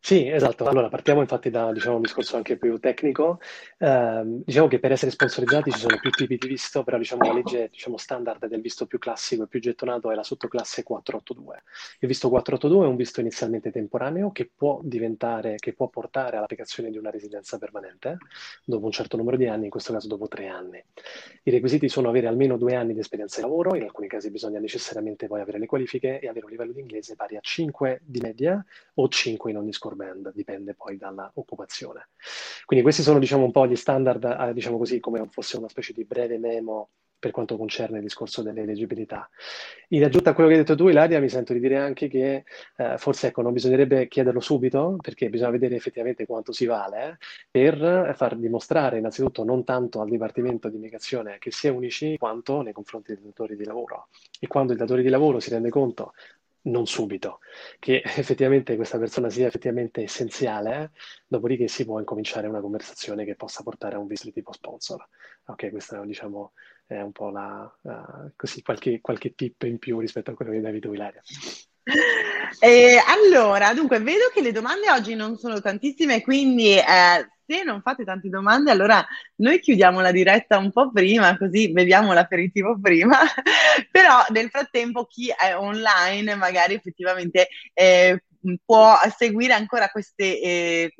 Sì, esatto. Allora, partiamo infatti da diciamo, un discorso anche più tecnico. Eh, diciamo che per essere sponsorizzati ci sono più tipi di visto, però diciamo, la legge diciamo, standard del visto più classico e più gettonato è la sottoclasse 482. Il visto 482 è un visto inizialmente temporaneo che può che può portare all'applicazione di una residenza permanente dopo un certo numero di anni, in questo caso dopo tre anni. I requisiti sono avere almeno due anni di esperienza di lavoro, in alcuni casi bisogna necessariamente poi avere le qualifiche e avere un livello di inglese pari a 5 di media o 5 in ogni scorso band, dipende poi dall'occupazione. Quindi questi sono diciamo un po' gli standard, eh, diciamo così, come fosse una specie di breve memo per quanto concerne il discorso dell'eleggibilità. In aggiunta a quello che hai detto tu, Ilaria, mi sento di dire anche che eh, forse ecco, non bisognerebbe chiederlo subito, perché bisogna vedere effettivamente quanto si vale, eh, per far dimostrare innanzitutto non tanto al Dipartimento di Immigrazione che si è unici, quanto nei confronti dei datori di lavoro. E quando il datore di lavoro si rende conto non subito, che effettivamente questa persona sia effettivamente essenziale, eh? dopodiché si può incominciare una conversazione che possa portare a un visto di tipo sponsor. Ok, questa diciamo è un po' la, uh, così, qualche, qualche tip in più rispetto a quello che davi tu, Ilaria. Eh, allora, dunque, vedo che le domande oggi non sono tantissime, quindi eh, se non fate tante domande, allora noi chiudiamo la diretta un po' prima, così beviamo l'aperitivo prima, però nel frattempo chi è online magari effettivamente eh, può seguire ancora queste, eh,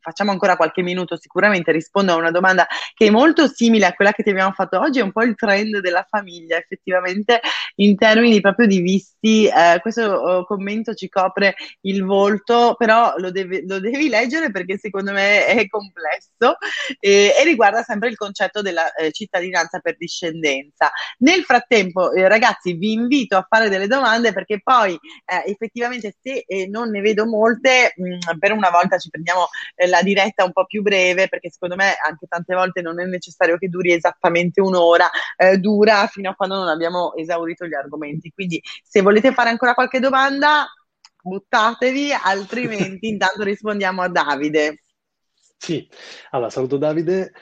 facciamo ancora qualche minuto, sicuramente rispondo a una domanda che è molto simile a quella che ti abbiamo fatto oggi, è un po' il trend della famiglia, effettivamente in termini proprio di visti, eh, questo uh, commento ci copre il volto, però lo, deve, lo, devi leggere perché secondo me è complesso e, e riguarda sempre il concetto della eh, cittadinanza per discendenza. Nel frattempo, eh, ragazzi, vi invito a fare delle domande perché poi eh, effettivamente se eh, non ne vedo molte, mh, mm, per una volta ci prendiamo eh, la diretta un po' più breve, perché secondo me anche tante volte non è necessario che duri esattamente un'ora, eh, dura fino a quando non abbiamo esaurito gli argomenti. Quindi se volete fare ancora qualche domanda, buttatevi, altrimenti intanto rispondiamo a Davide. Sì, allora saluto Davide.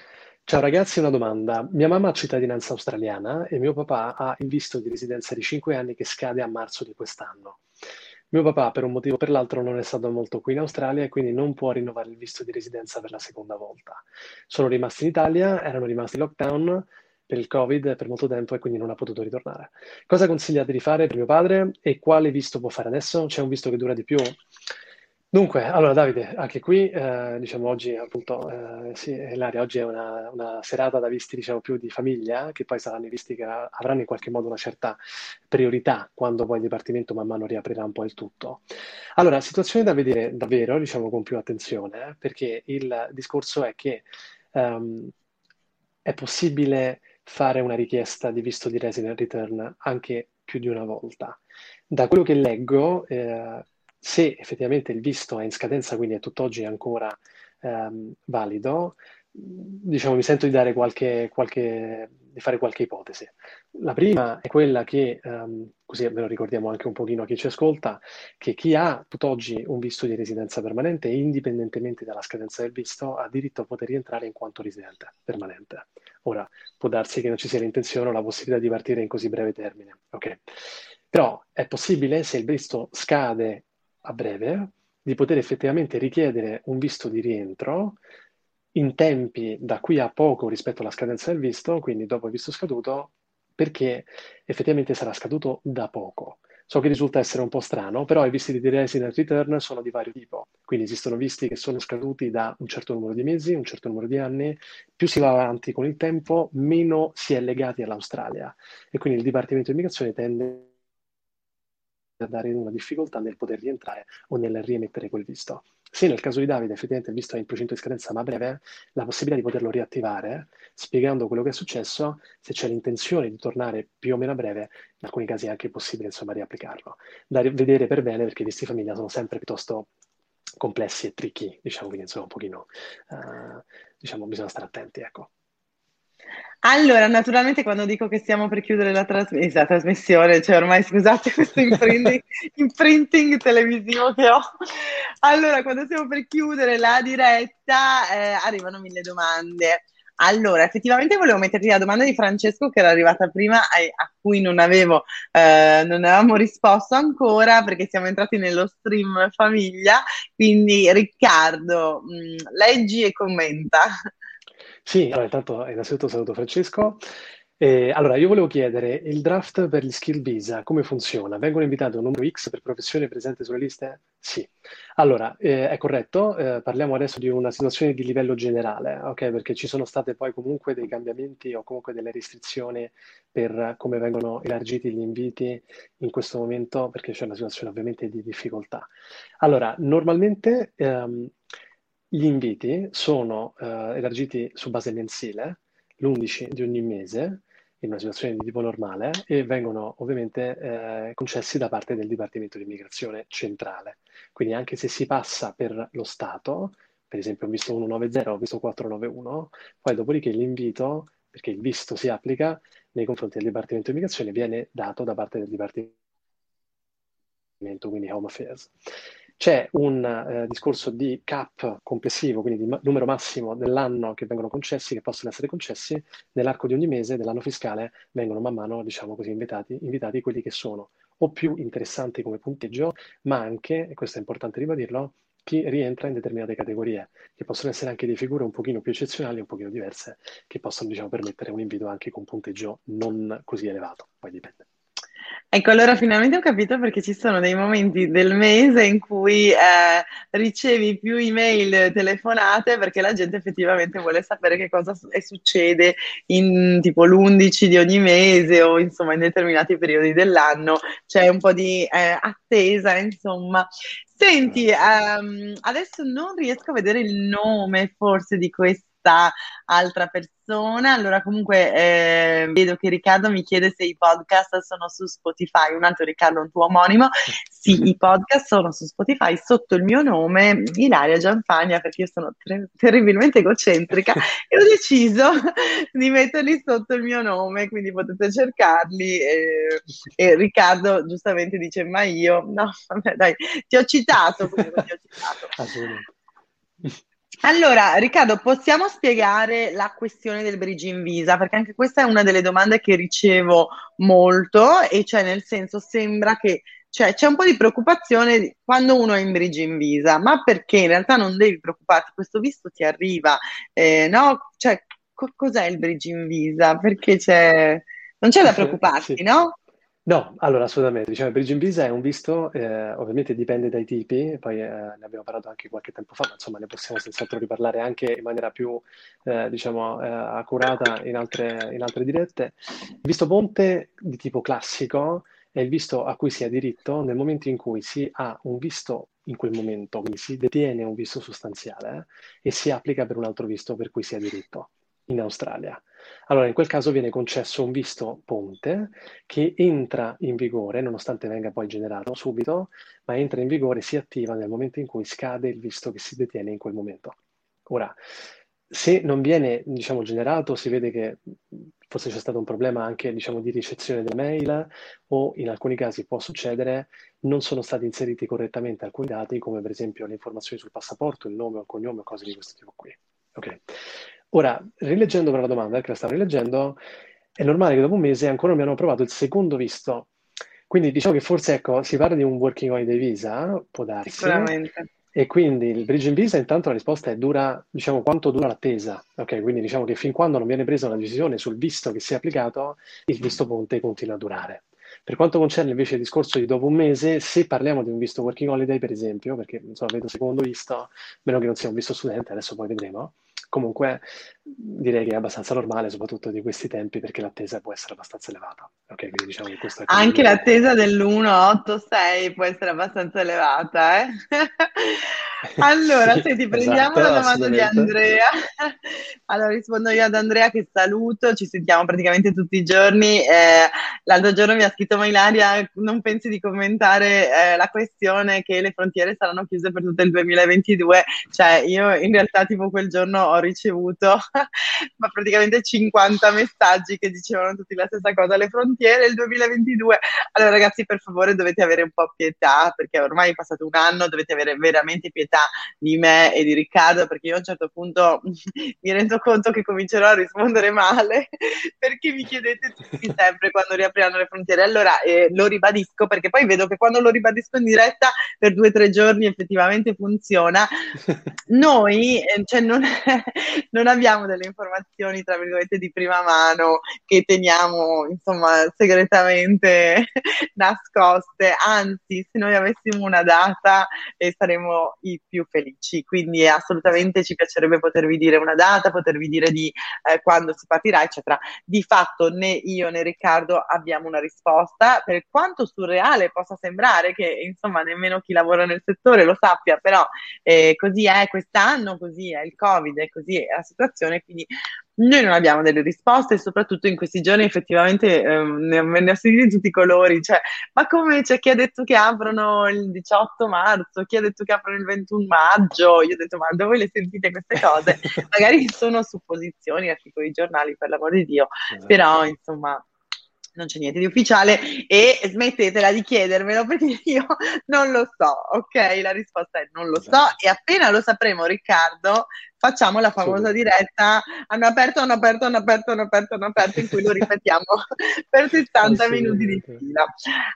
Ciao ragazzi, una domanda. Mia mamma ha cittadinanza australiana e mio papà ha il visto di residenza di 5 anni che scade a marzo di quest'anno. Mio papà, per un motivo o per l'altro, non è stato molto qui in Australia e quindi non può rinnovare il visto di residenza per la seconda volta. Sono rimasti in Italia, erano rimasti in lockdown per il Covid per molto tempo e quindi non ha potuto ritornare. Cosa consigliate di fare per mio padre e quale visto può fare adesso? C'è un visto che dura di più? Dunque, allora Davide, anche qui, eh, diciamo oggi appunto, eh, sì, Ilaria, oggi è una, una, serata da visti diciamo più di famiglia, che poi saranno i visti che avranno in qualche modo una certa priorità quando poi il Dipartimento man mano riaprirà un po' il tutto. Allora, situazione da vedere davvero, diciamo con più attenzione, eh, perché il discorso è che um, è possibile fare una richiesta di visto di resident return anche più di una volta. Da quello che leggo, eh, se effettivamente il visto è in scadenza, quindi è tutt'oggi ancora ehm, valido, diciamo, mi sento di, qualche, qualche, di fare qualche ipotesi. La prima è quella che, um, così ve lo ricordiamo anche un pochino a chi ci ascolta, che chi ha tutt'oggi un visto di residenza permanente, indipendentemente dalla scadenza del visto, ha diritto a poter rientrare in quanto residente permanente. Ora, può darsi che non ci sia l'intenzione o la possibilità di partire in così breve termine. Okay. Però è possibile, se il visto scade a breve di poter effettivamente richiedere un visto di rientro in tempi da qui a poco rispetto alla scadenza del visto, quindi dopo il visto scaduto, perché effettivamente sarà scaduto da poco. So che risulta essere un po' strano, però i visti di resident return sono di vario tipo. Quindi esistono visti che sono scaduti da un certo numero di mesi, un certo numero di anni. Più si va avanti con il tempo, meno si è legati all'Australia. E quindi il Dipartimento di Immigrazione tende dare una difficoltà nel poter rientrare o nel riemettere quel visto. Se nel caso di Davide effettivamente il visto è in procinto di scadenza ma breve, la possibilità di poterlo riattivare, spiegando quello che è successo, se c'è l'intenzione di tornare più o meno a breve, in alcuni casi è anche possibile insomma riapplicarlo. Da vedere per bene perché i visti famiglia sono sempre piuttosto complessi e tricky, diciamo, quindi insomma un pochino, uh, diciamo, bisogna stare attenti, ecco. Allora, naturalmente quando dico che stiamo per chiudere la, trasm- la trasmissione, cioè ormai scusate questo imprinting, imprinting, televisivo che ho, allora quando stiamo per chiudere la diretta eh, arrivano mille domande. Allora, effettivamente volevo metterti la domanda di Francesco che era arrivata prima a, a cui non avevo, eh, non avevamo risposto ancora perché siamo entrati nello stream famiglia. Quindi Riccardo, mh, mm, leggi e commenta. Sì, allora intanto innanzitutto saluto Francesco. Eh, allora, io volevo chiedere, il draft per gli skill visa, come funziona? Vengono invitati un numero X per professione presente sulle liste? Sì. Allora, eh, è corretto, eh, parliamo adesso di una situazione di livello generale, ok? Perché ci sono state poi comunque dei cambiamenti o comunque delle restrizioni per come vengono elargiti gli inviti in questo momento, perché c'è una situazione ovviamente di difficoltà. Allora, normalmente ehm, gli inviti sono eh, elargiti su base mensile, l'11 di ogni mese, in una situazione di tipo normale, e vengono ovviamente eh, concessi da parte del Dipartimento di Immigrazione centrale. Quindi anche se si passa per lo Stato, per esempio ho visto 190, ho visto 491, poi dopodiché l'invito, perché il visto si applica nei confronti del Dipartimento di Immigrazione, viene dato da parte del Dipartimento, quindi Home Affairs. C'è un eh, discorso di cap complessivo, quindi di ma- numero massimo dell'anno che vengono concessi, che possono essere concessi, nell'arco di ogni mese dell'anno fiscale vengono man mano, diciamo così, invitati, invitati quelli che sono o più interessanti come punteggio, ma anche, e questo è importante ribadirlo, chi rientra in determinate categorie, che possono essere anche di figure un pochino più eccezionali, un pochino diverse, che possono, diciamo, permettere un invito anche con punteggio non così elevato, poi dipende. Ecco, allora finalmente ho capito perché ci sono dei momenti del mese in cui eh, ricevi più email, telefonate, perché la gente effettivamente vuole sapere che cosa succede in tipo l'11 di ogni mese o insomma in determinati periodi dell'anno. C'è un po' di eh, attesa, insomma. Senti, ehm, adesso non riesco a vedere il nome forse di questo questa altra persona. Allora, comunque, eh, vedo che Riccardo mi chiede se i podcast sono su Spotify. Un altro Riccardo, un tuo omonimo. Sì, i podcast sono su Spotify sotto il mio nome, Ilaria Gianfagna, perché io sono ter- terribilmente egocentrica e ho deciso di metterli sotto il mio nome, quindi potete cercarli. E, e Riccardo giustamente dice: Ma io, no, vabbè, dai, ti ho citato. Comunque, ti ho citato. Allora, Riccardo, possiamo spiegare la questione del bridging visa? Perché anche questa è una delle domande che ricevo molto, e cioè nel senso sembra che cioè, c'è un po' di preoccupazione quando uno è in bridging visa, ma perché in realtà non devi preoccuparti, questo visto ti arriva, eh, no? Cioè, co- cos'è il bridging visa? Perché c'è... non c'è da preoccuparsi, sì. no? No, allora assolutamente, diciamo, bridging visa è un visto, eh, ovviamente dipende dai tipi, poi eh, ne abbiamo parlato anche qualche tempo fa, ma insomma ne possiamo senz'altro riparlare anche in maniera più, eh, diciamo, eh, accurata in altre, in altre dirette. Il visto ponte di tipo classico è il visto a cui si ha diritto nel momento in cui si ha un visto in quel momento, quindi si detiene un visto sostanziale e si applica per un altro visto per cui si ha diritto in Australia. Allora, in quel caso viene concesso un visto ponte che entra in vigore, nonostante venga poi generato subito, ma entra in vigore, si attiva nel momento in cui scade il visto che si detiene in quel momento. Ora, se non viene, diciamo, generato, si vede che forse c'è stato un problema anche, diciamo, di ricezione della mail o in alcuni casi può succedere non sono stati inseriti correttamente alcuni dati, come per esempio le informazioni sul passaporto, il nome o il cognome o cose di questo tipo qui. Ok. Ora, rileggendo per la domanda, che la stavo rileggendo, è normale che dopo un mese ancora non mi hanno approvato il secondo visto. Quindi diciamo che forse ecco, si parla di un working holiday visa, può darsi. Sicuramente. E quindi il bridging visa, intanto la risposta è dura, diciamo, quanto dura l'attesa. Ok, quindi diciamo che fin quando non viene presa una decisione sul visto che si è applicato, il visto ponte continua a durare. Per quanto concerne invece il discorso di dopo un mese, se parliamo di un visto working holiday, per esempio, perché insomma, vedo secondo visto, meno che non sia un visto studente, adesso poi vedremo, comunque direi che è abbastanza normale, soprattutto di questi tempi, perché l'attesa può essere abbastanza elevata. Okay, diciamo Anche l'attesa dell'186 può essere abbastanza elevata, eh? Allora, sì, senti, prendiamo esatto, la domanda di Andrea. Allora, rispondo io ad Andrea che saluto, ci sentiamo praticamente tutti i giorni. Eh, l'altro giorno mi ha scritto Mailaria, non pensi di commentare eh, la questione che le frontiere saranno chiuse per tutto il 2022? Cioè, io in realtà tipo quel giorno ho ricevuto ma praticamente 50 messaggi che dicevano tutti la stessa cosa, le frontiere il 2022. Allora ragazzi, per favore dovete avere un po' pietà, perché ormai è passato un anno, dovete avere veramente pietà età di me e di Riccardo, perché io a un certo punto mi rendo conto che comincerò a rispondere male, perché mi chiedete tutti sempre quando riapriranno le frontiere. Allora eh, lo ribadisco, perché poi vedo che quando lo ribadisco in diretta per due o tre giorni effettivamente funziona. Noi eh, cioè, non, non abbiamo delle informazioni, tra virgolette, di prima mano che teniamo, insomma, segretamente nascoste. Anzi, se noi avessimo una data, eh, saremmo i più felici. Quindi assolutamente ci piacerebbe potervi dire una data, potervi dire di eh, quando si partirà, eccetera. Di fatto né io né Riccardo abbiamo una risposta, per quanto surreale possa sembrare che insomma nemmeno chi lavora nel settore lo sappia, però eh, così è quest'anno, così è il Covid, così è la situazione, quindi noi non abbiamo delle risposte e soprattutto in questi giorni effettivamente eh, ne, ne ho sentiti tutti i colori, cioè, ma come c'è chi ha detto che aprono il 18 marzo, chi ha detto che aprono il 21 maggio, io ho detto ma dove le sentite queste cose? Magari sono supposizioni, articoli di giornali per l'amor di Dio, esatto. però insomma non c'è niente di ufficiale e smettetela di chiedermelo perché io non lo so, ok? La risposta è non lo so esatto. e appena lo sapremo Riccardo facciamo la famosa diretta. Hanno aperto, hanno aperto, hanno aperto, hanno aperto, hanno aperto in cui lo ripetiamo per 60 minuti di fila.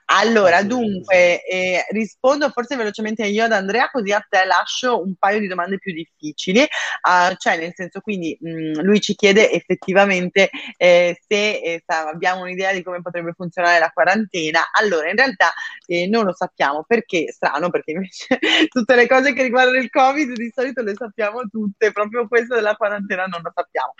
Allora, dunque, eh, rispondo forse velocemente io ad Andrea così a te lascio un paio di domande più difficili, uh, cioè nel senso quindi mh, mm, lui ci chiede effettivamente eh, se eh, abbiamo un'idea di come potrebbe funzionare la quarantena. Allora, in realtà eh, non lo sappiamo perché, strano, perché invece tutte le cose che riguardano il Covid di solito le sappiamo tutte, proprio questo della quarantena non lo sappiamo.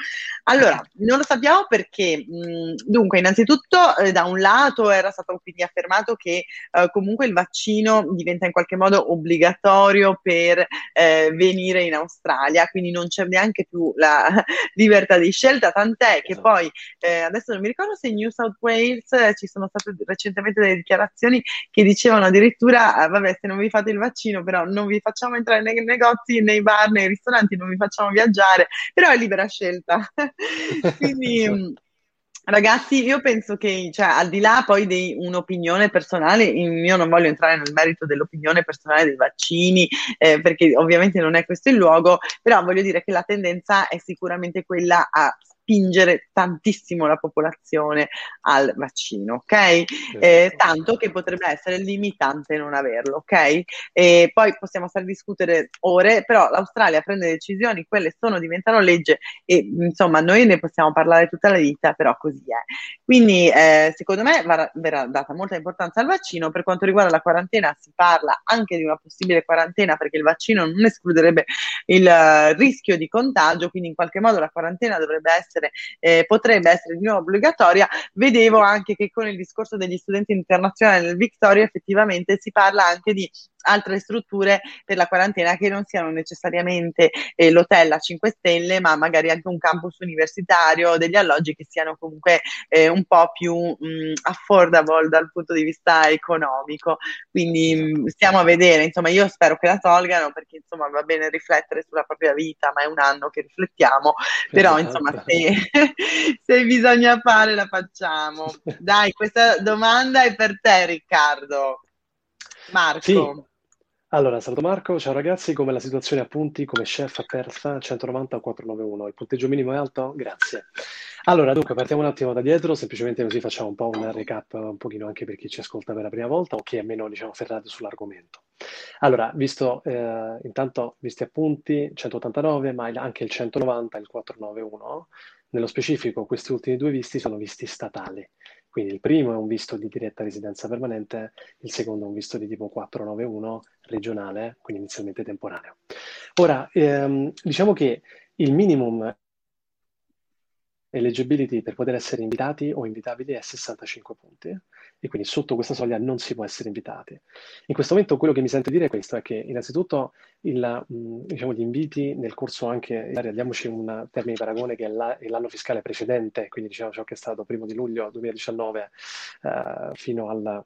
Allora, non lo sappiamo perché, mh, dunque, innanzitutto eh, da un lato era stato quindi affermato che eh, comunque il vaccino diventa in qualche modo obbligatorio per eh, venire in Australia, quindi non c'è neanche più la libertà di scelta, tant'è che esatto. poi, eh, adesso non mi ricordo se in New South Wales eh, ci sono state recentemente delle dichiarazioni che dicevano addirittura, ah, vabbè, se non vi fate il vaccino, però non vi facciamo entrare nei negozi, nei bar, nei ristoranti, non vi facciamo viaggiare, però è libera scelta. Quindi Ragazzi, io penso che, cioè, al di là poi di un'opinione personale, io non voglio entrare nel merito dell'opinione personale dei vaccini, eh, perché ovviamente non è questo il luogo, però voglio dire che la tendenza è sicuramente quella a spingere tantissimo la popolazione al vaccino, ok? Eh, tanto che potrebbe essere limitante non averlo, ok? E poi possiamo stare a discutere ore, però l'Australia prende decisioni, quelle sono, diventano legge e insomma noi ne possiamo parlare tutta la vita, però così è. Quindi eh, secondo me va, verrà data molta importanza al vaccino, per quanto riguarda la quarantena si parla anche di una possibile quarantena perché il vaccino non escluderebbe il uh, rischio di contagio, quindi in qualche modo la quarantena dovrebbe essere essere, eh, potrebbe essere di nuovo obbligatoria, vedevo anche che con il discorso degli studenti internazionali nel Victoria effettivamente si parla anche di altre strutture per la quarantena che non siano necessariamente eh, l'hotel a 5 stelle, ma magari anche un campus universitario, degli alloggi che siano comunque eh, un po' più mh, affordable dal punto di vista economico. Quindi mh, stiamo a vedere, insomma, io spero che la tolgano perché insomma va bene riflettere sulla propria vita, ma è un anno che riflettiamo, però esatto. insomma se, se bisogna fare la facciamo. Dai, questa domanda è per te Riccardo. Marco. Sì. Allora, saluto Marco, ciao ragazzi, come la situazione a punti come chef a Perth 190 491? Il punteggio minimo è alto? Grazie. Allora, dunque, partiamo un attimo da dietro, semplicemente così facciamo un po' un recap un pochino anche per chi ci ascolta per la prima volta o chi è meno, diciamo, ferrato sull'argomento. Allora, visto, eh, intanto, visti appunti, 189, ma anche il 190 e il 491, nello specifico questi ultimi due visti sono visti statali. Quindi il primo è un visto di diretta residenza permanente, il secondo è un visto di tipo 491 regionale, quindi inizialmente temporaneo. Ora, ehm, diciamo che Il minimum eligibility per poter essere invitati o invitabili è 65 punti e quindi sotto questa soglia non si può essere invitati. In questo momento quello che mi sento dire è questo, è che innanzitutto il, diciamo, gli inviti nel corso anche, diamoci un termine di paragone che è, la, è l'anno fiscale precedente, quindi diciamo ciò che è stato primo di luglio 2019 eh, fino al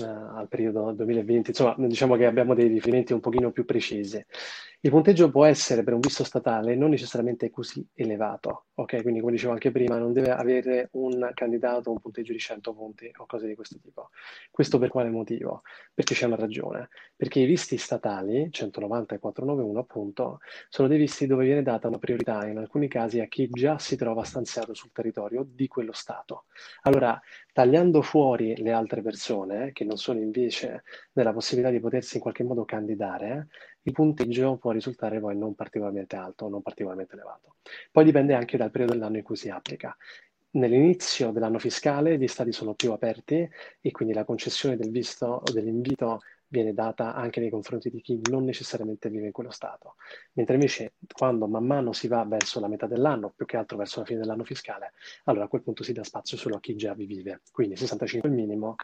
uh, al periodo 2020, insomma diciamo che abbiamo dei riferimenti un pochino più precisi. Il punteggio può essere per un visto statale non necessariamente così elevato, ok? Quindi come dicevo anche prima, non deve avere un candidato un punteggio di 100 punti o cose di questo tipo. Questo per quale motivo? Perché c'è una ragione. Perché i visti statali, 190 e 491 appunto, sono dei visti dove viene data una priorità in alcuni casi a chi già si trova stanziato sul territorio di quello Stato. Allora, tagliando fuori le altre persone, che non sono invece nella possibilità di potersi in qualche modo candidare, il punteggio può risultare poi non particolarmente alto, non particolarmente elevato. Poi dipende anche dal periodo dell'anno in cui si applica. Nell'inizio dell'anno fiscale gli stati sono più aperti e quindi la concessione del visto o dell'invito viene data anche nei confronti di chi non necessariamente vive in quello Stato. Mentre invece quando man mano si va verso la metà dell'anno, più che altro verso la fine dell'anno fiscale, allora a quel punto si dà spazio solo a chi già vi vive. Quindi 65 è il minimo,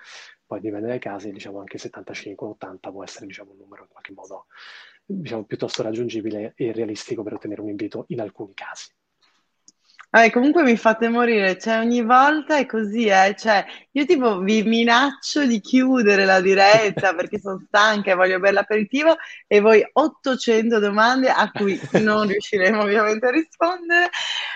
poi dipende dai casi, diciamo anche 75-80 può essere diciamo, un numero in qualche modo diciamo, piuttosto raggiungibile e realistico per ottenere un invito in alcuni casi. Vabbè, comunque mi fate morire, cioè ogni volta è così, eh? Cioè, io tipo vi minaccio di chiudere la diretta perché sono stanca e voglio bere l'aperitivo e voi 800 domande a cui non riusciremo ovviamente a rispondere.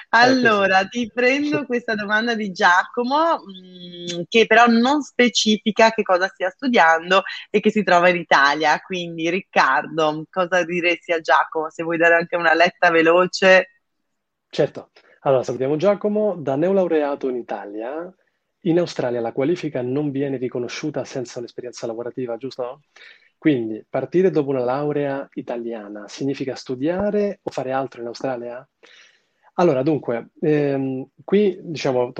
Allora, ti prendo questa domanda di Giacomo, mh, mm, che però non specifica che cosa stia studiando e che si trova in Italia. Quindi, Riccardo, cosa diresti a Giacomo? Se vuoi dare anche una letta veloce. Certo. Allora, salutiamo Giacomo. Da neolaureato in Italia, in Australia la qualifica non viene riconosciuta senza un'esperienza lavorativa, giusto? Quindi partire dopo una laurea italiana significa studiare o fare altro in Australia? Allora, dunque, ehm, qui diciamo,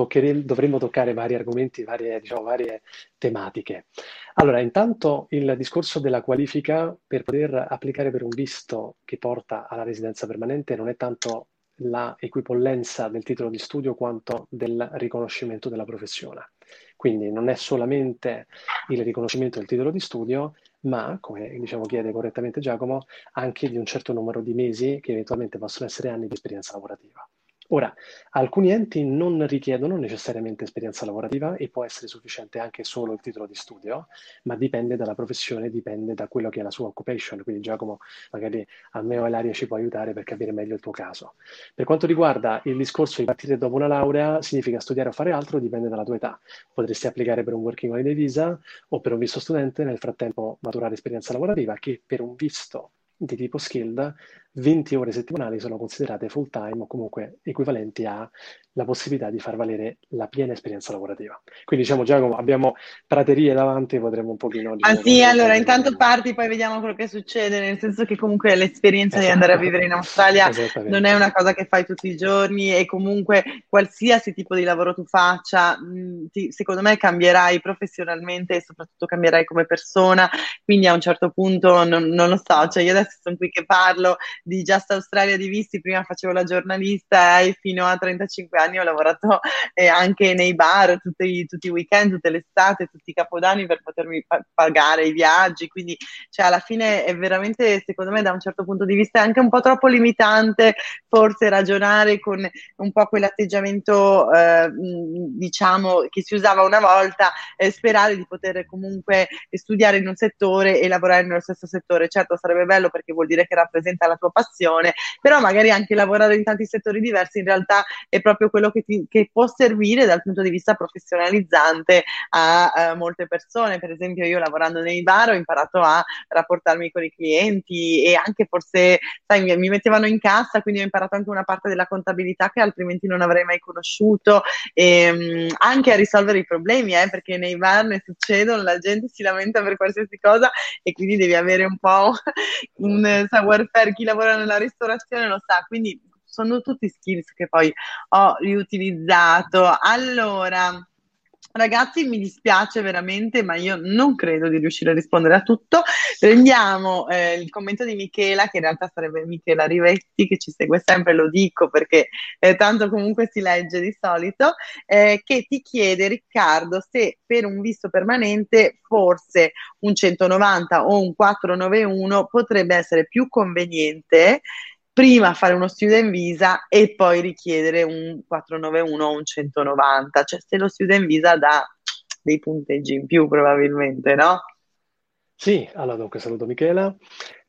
dovremmo toccare vari argomenti, varie, diciamo, varie tematiche. Allora, intanto il discorso della qualifica per poter applicare per un visto che porta alla residenza permanente non è tanto la equipollenza del titolo di studio quanto del riconoscimento della professione. Quindi non è solamente il riconoscimento del titolo di studio, ma, come diciamo chiede correttamente Giacomo, anche di un certo numero di mesi che eventualmente possono essere anni di esperienza lavorativa. Ora, alcuni enti non richiedono necessariamente esperienza lavorativa e può essere sufficiente anche solo il titolo di studio, ma dipende dalla professione, dipende da quello che è la sua occupation. Quindi Giacomo magari a me o all'aria ci può aiutare per capire meglio il tuo caso. Per quanto riguarda il discorso di partire dopo una laurea, significa studiare o fare altro, dipende dalla tua età. Potresti applicare per un working holiday visa o per un visto studente, nel frattempo maturare esperienza lavorativa, che per un visto di tipo skilled 20 ore settimanali sono considerate full time o comunque equivalenti a la possibilità di far valere la piena esperienza lavorativa. Quindi diciamo Giacomo, abbiamo praterie davanti, potremmo un pochino... Ah sì, allora intanto parti, poi vediamo quello che succede, nel senso che comunque l'esperienza esatto. di andare a vivere in Australia non è una cosa che fai tutti i giorni e comunque qualsiasi tipo di lavoro tu faccia, mh, ti, secondo me cambierai professionalmente e soprattutto cambierai come persona, quindi a un certo punto non, non lo so, cioè io adesso sono qui che parlo di Just Australia di Visti, prima facevo la giornalista e fino a 35 anni ho lavorato eh, anche nei bar tutti, tutti, i weekend, tutte le estate, tutti i capodanni per potermi pa- pagare i viaggi, quindi cioè, alla fine è veramente, secondo me, da un certo punto di vista anche un po' troppo limitante forse ragionare con un po' quell'atteggiamento, eh, diciamo, che si usava una volta, e sperare di poter comunque studiare in un settore e lavorare nello stesso settore. Certo sarebbe bello perché vuol dire che rappresenta la tua passione, però magari anche lavorare in tanti settori diversi in realtà è proprio quello che, ti, che può servire dal punto di vista professionalizzante a, a molte persone. Per esempio io lavorando nei bar ho imparato a rapportarmi con i clienti e anche forse, sai, mi, mi mettevano in cassa, quindi ho imparato anche una parte della contabilità che altrimenti non avrei mai conosciuto, e, ehm, anche a risolvere i problemi, eh, perché nei bar ne succedono, la gente si lamenta per qualsiasi cosa e quindi devi avere un po' un savoir-faire. Chi lavora lavora nella ristorazione lo sa, quindi sono tutti skills che poi ho riutilizzato. Allora, Ragazzi, mi dispiace veramente, ma io non credo di riuscire a rispondere a tutto. Prendiamo eh, il commento di Michela, che in realtà sarebbe Michela Rivetti, che ci segue sempre, lo dico perché eh, tanto comunque si legge di solito, eh, che ti chiede, Riccardo, se per un visto permanente forse un 190 o un 491 potrebbe essere più conveniente prima fare uno student visa e poi richiedere un 491 o un 190, cioè se lo student visa dà dei punteggi in più probabilmente, no? Sì, allora dunque saluto Michela.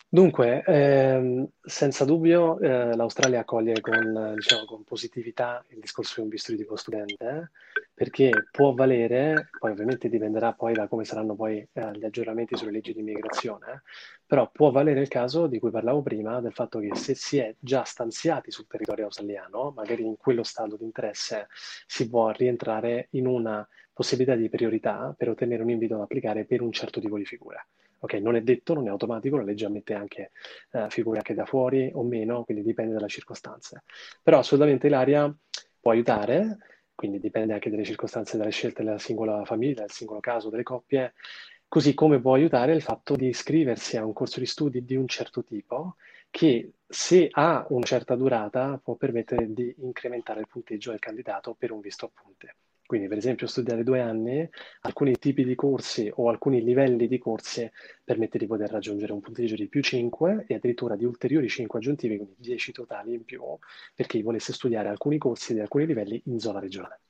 Dunque, ehm, senza dubbio eh, l'Australia accoglie con, diciamo, con positività il discorso di un visto di tipo studente, eh, perché può valere, poi ovviamente dipenderà poi da come saranno poi eh, gli aggiornamenti sulle leggi di immigrazione, eh, però può valere il caso di cui parlavo prima, del fatto che se si è già stanziati sul territorio australiano, magari in quello stato di interesse, si può rientrare in una possibilità di priorità per ottenere un invito ad applicare per un certo tipo di figura. Ok, non è detto, non è automatico, la legge ammette anche eh, figure anche da fuori o meno, quindi dipende dalle circostanze. Però assolutamente l'area può aiutare, quindi dipende anche dalle circostanze, dalle scelte della singola famiglia, del singolo caso, delle coppie, così come può aiutare il fatto di iscriversi a un corso di studi di un certo tipo che se ha una certa durata può permettere di incrementare il punteggio del candidato per un visto a punte. Quindi, per esempio, studiare due anni, alcuni tipi di corsi o alcuni livelli di corsi permette di poter raggiungere un punteggio di più 5 e addirittura di ulteriori 5 aggiuntivi, quindi 10 totali in più, per chi volesse studiare alcuni corsi di alcuni livelli in zona regionale.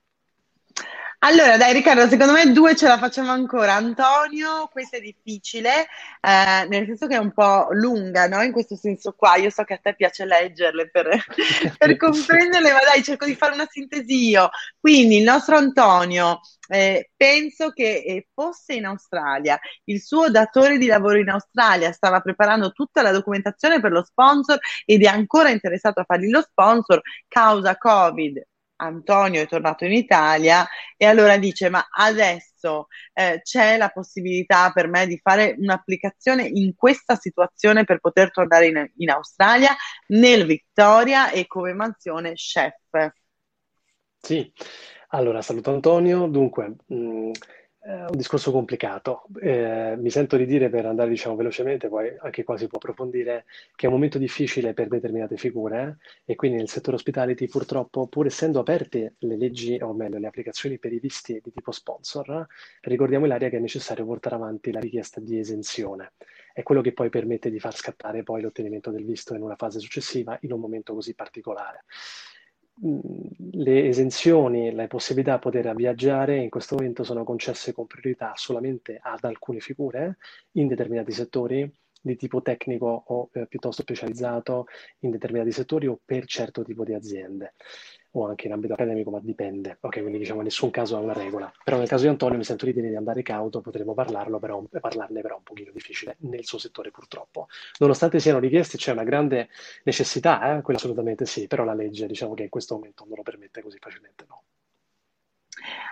Allora, dai Riccardo, secondo me due ce la facciamo ancora. Antonio, questa è difficile, eh, nel senso che è un po' lunga, no? In questo senso qua, io so che a te piace leggerle per, per comprenderle, ma dai, cerco di fare una sintesi io. Quindi il nostro Antonio, eh, penso che eh, fosse in Australia, il suo datore di lavoro in Australia stava preparando tutta la documentazione per lo sponsor ed è ancora interessato a fargli lo sponsor, causa Covid Antonio è tornato in Italia e allora dice ma adesso eh, c'è la possibilità per me di fare un'applicazione in questa situazione per poter tornare in, in Australia nel Victoria e come mansione chef. Sì, allora saluto Antonio, dunque mh, mm, un discorso complicato. Eh, mi sento di dire per andare diciamo, velocemente, poi anche qua si può approfondire, che è un momento difficile per determinate figure eh, e quindi nel settore hospitality purtroppo, pur essendo aperte le leggi, o meglio le applicazioni per i visti di tipo sponsor, ricordiamo l'area che è necessario portare avanti la richiesta di esenzione. È quello che poi permette di far scattare poi l'ottenimento del visto in una fase successiva in un momento così particolare le esenzioni, le possibilità di poter viaggiare in questo momento sono concesse con priorità solamente ad alcune figure in determinati settori di tipo tecnico o eh, piuttosto specializzato in determinati settori o per certo tipo di aziende o anche in ambito accademico, ma dipende. Ok, quindi diciamo nessun caso è una regola. Però nel caso di Antonio mi sento di di andare cauto, potremmo parlarlo, però, parlarne però un pochino difficile nel suo settore purtroppo. Nonostante siano richiesti, c'è una grande necessità, eh? quella assolutamente sì, però la legge diciamo che in questo momento non lo permette così facilmente, no.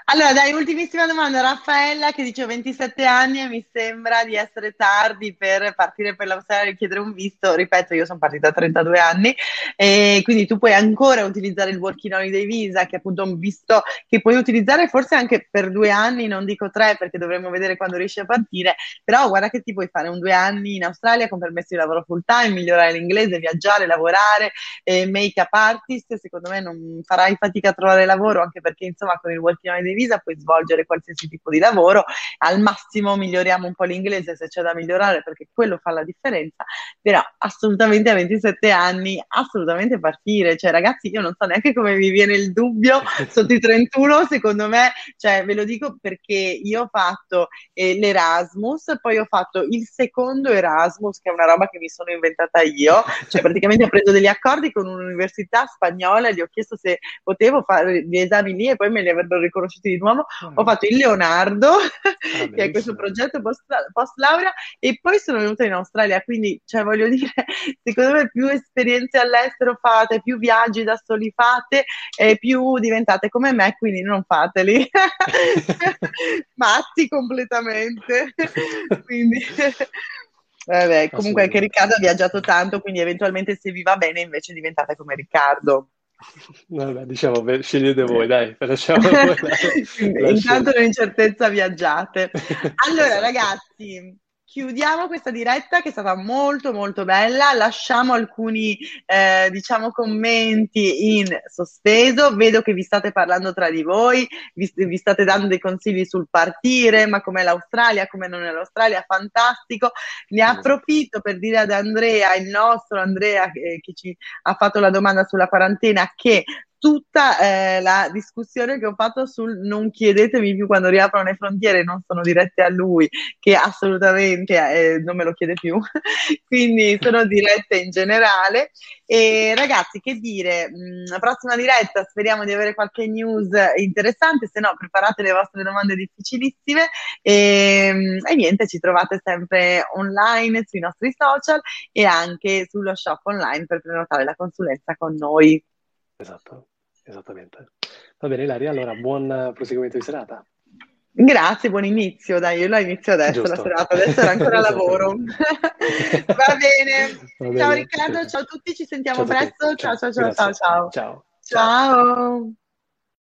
Allora, dai, ultimissima domanda, Raffaella che dice ho 27 anni e mi sembra di essere tardi per partire per l'Australia e chiedere un visto. Ripeto, io sono partita a 32 anni e quindi tu puoi ancora utilizzare il Working Holiday Visa, che è appunto un visto che puoi utilizzare forse anche per due anni, non dico tre perché dovremmo vedere quando riesci a partire, però guarda che ti puoi fare un due anni in Australia con permesso di lavoro full time, migliorare l'inglese, viaggiare, lavorare, eh, make-up artist, secondo me non farai fatica a trovare lavoro anche perché insomma con il Working Holiday Visa puoi svolgere qualsiasi tipo di lavoro, al massimo miglioriamo un po' l'inglese se c'è da migliorare perché quello fa la differenza, però assolutamente a 27 anni, assolutamente partire, cioè ragazzi io non so neanche come mi viene il dubbio sotto i 31, secondo me, cioè ve lo dico perché io ho fatto eh, l'Erasmus, poi ho fatto il secondo Erasmus che è una roba che mi sono inventata io, cioè praticamente ho preso degli accordi con un'università spagnola e gli ho chiesto se potevo fare gli esami lì e poi me li avrebbero riconosciuti di nuovo, mm. ho fatto il Leonardo, ah, che è questo progetto post, post, laurea, e poi sono venuta in Australia, quindi, cioè, voglio dire, secondo me più esperienze all'estero fate, più viaggi da soli fate, e più diventate come me, quindi non fateli. Matti completamente. quindi... Vabbè, comunque anche Riccardo ha viaggiato tanto, quindi eventualmente se vi va bene invece diventate come Riccardo. Vabbè, diciamo, scegliete voi, dai, lasciamo voi la, Intanto l'incertezza viaggiate. Allora, ragazzi, chiudiamo questa diretta che è stata molto molto bella, lasciamo alcuni eh, diciamo commenti in sospeso, vedo che vi state parlando tra di voi, vi, vi state dando dei consigli sul partire, ma com'è l'Australia, come non è l'Australia, fantastico, ne approfitto per dire ad Andrea, il nostro Andrea eh, che ci ha fatto la domanda sulla quarantena, che tutta eh, la discussione che ho fatto sul non chiedetemi più quando riaprono le frontiere, non sono dirette a lui, che assolutamente eh, non me lo chiede più, quindi sono dirette in generale. E ragazzi, che dire, mh, la prossima diretta speriamo di avere qualche news interessante, se no preparate le vostre domande difficilissime e, e niente, ci trovate sempre online sui nostri social e anche sullo shop online per prenotare la consulenza con noi. Esatto. Esattamente. Va bene, Ilaria, allora buon proseguimento di serata. Grazie, buon inizio. Dai, io la inizio adesso Giusto. la serata, adesso era ancora lavoro. Va bene. Va ciao bene. Riccardo, ciao a tutti, ci sentiamo ciao presto. Ciao, ciao, ciao, ciao, ciao. Ciao. Ciao.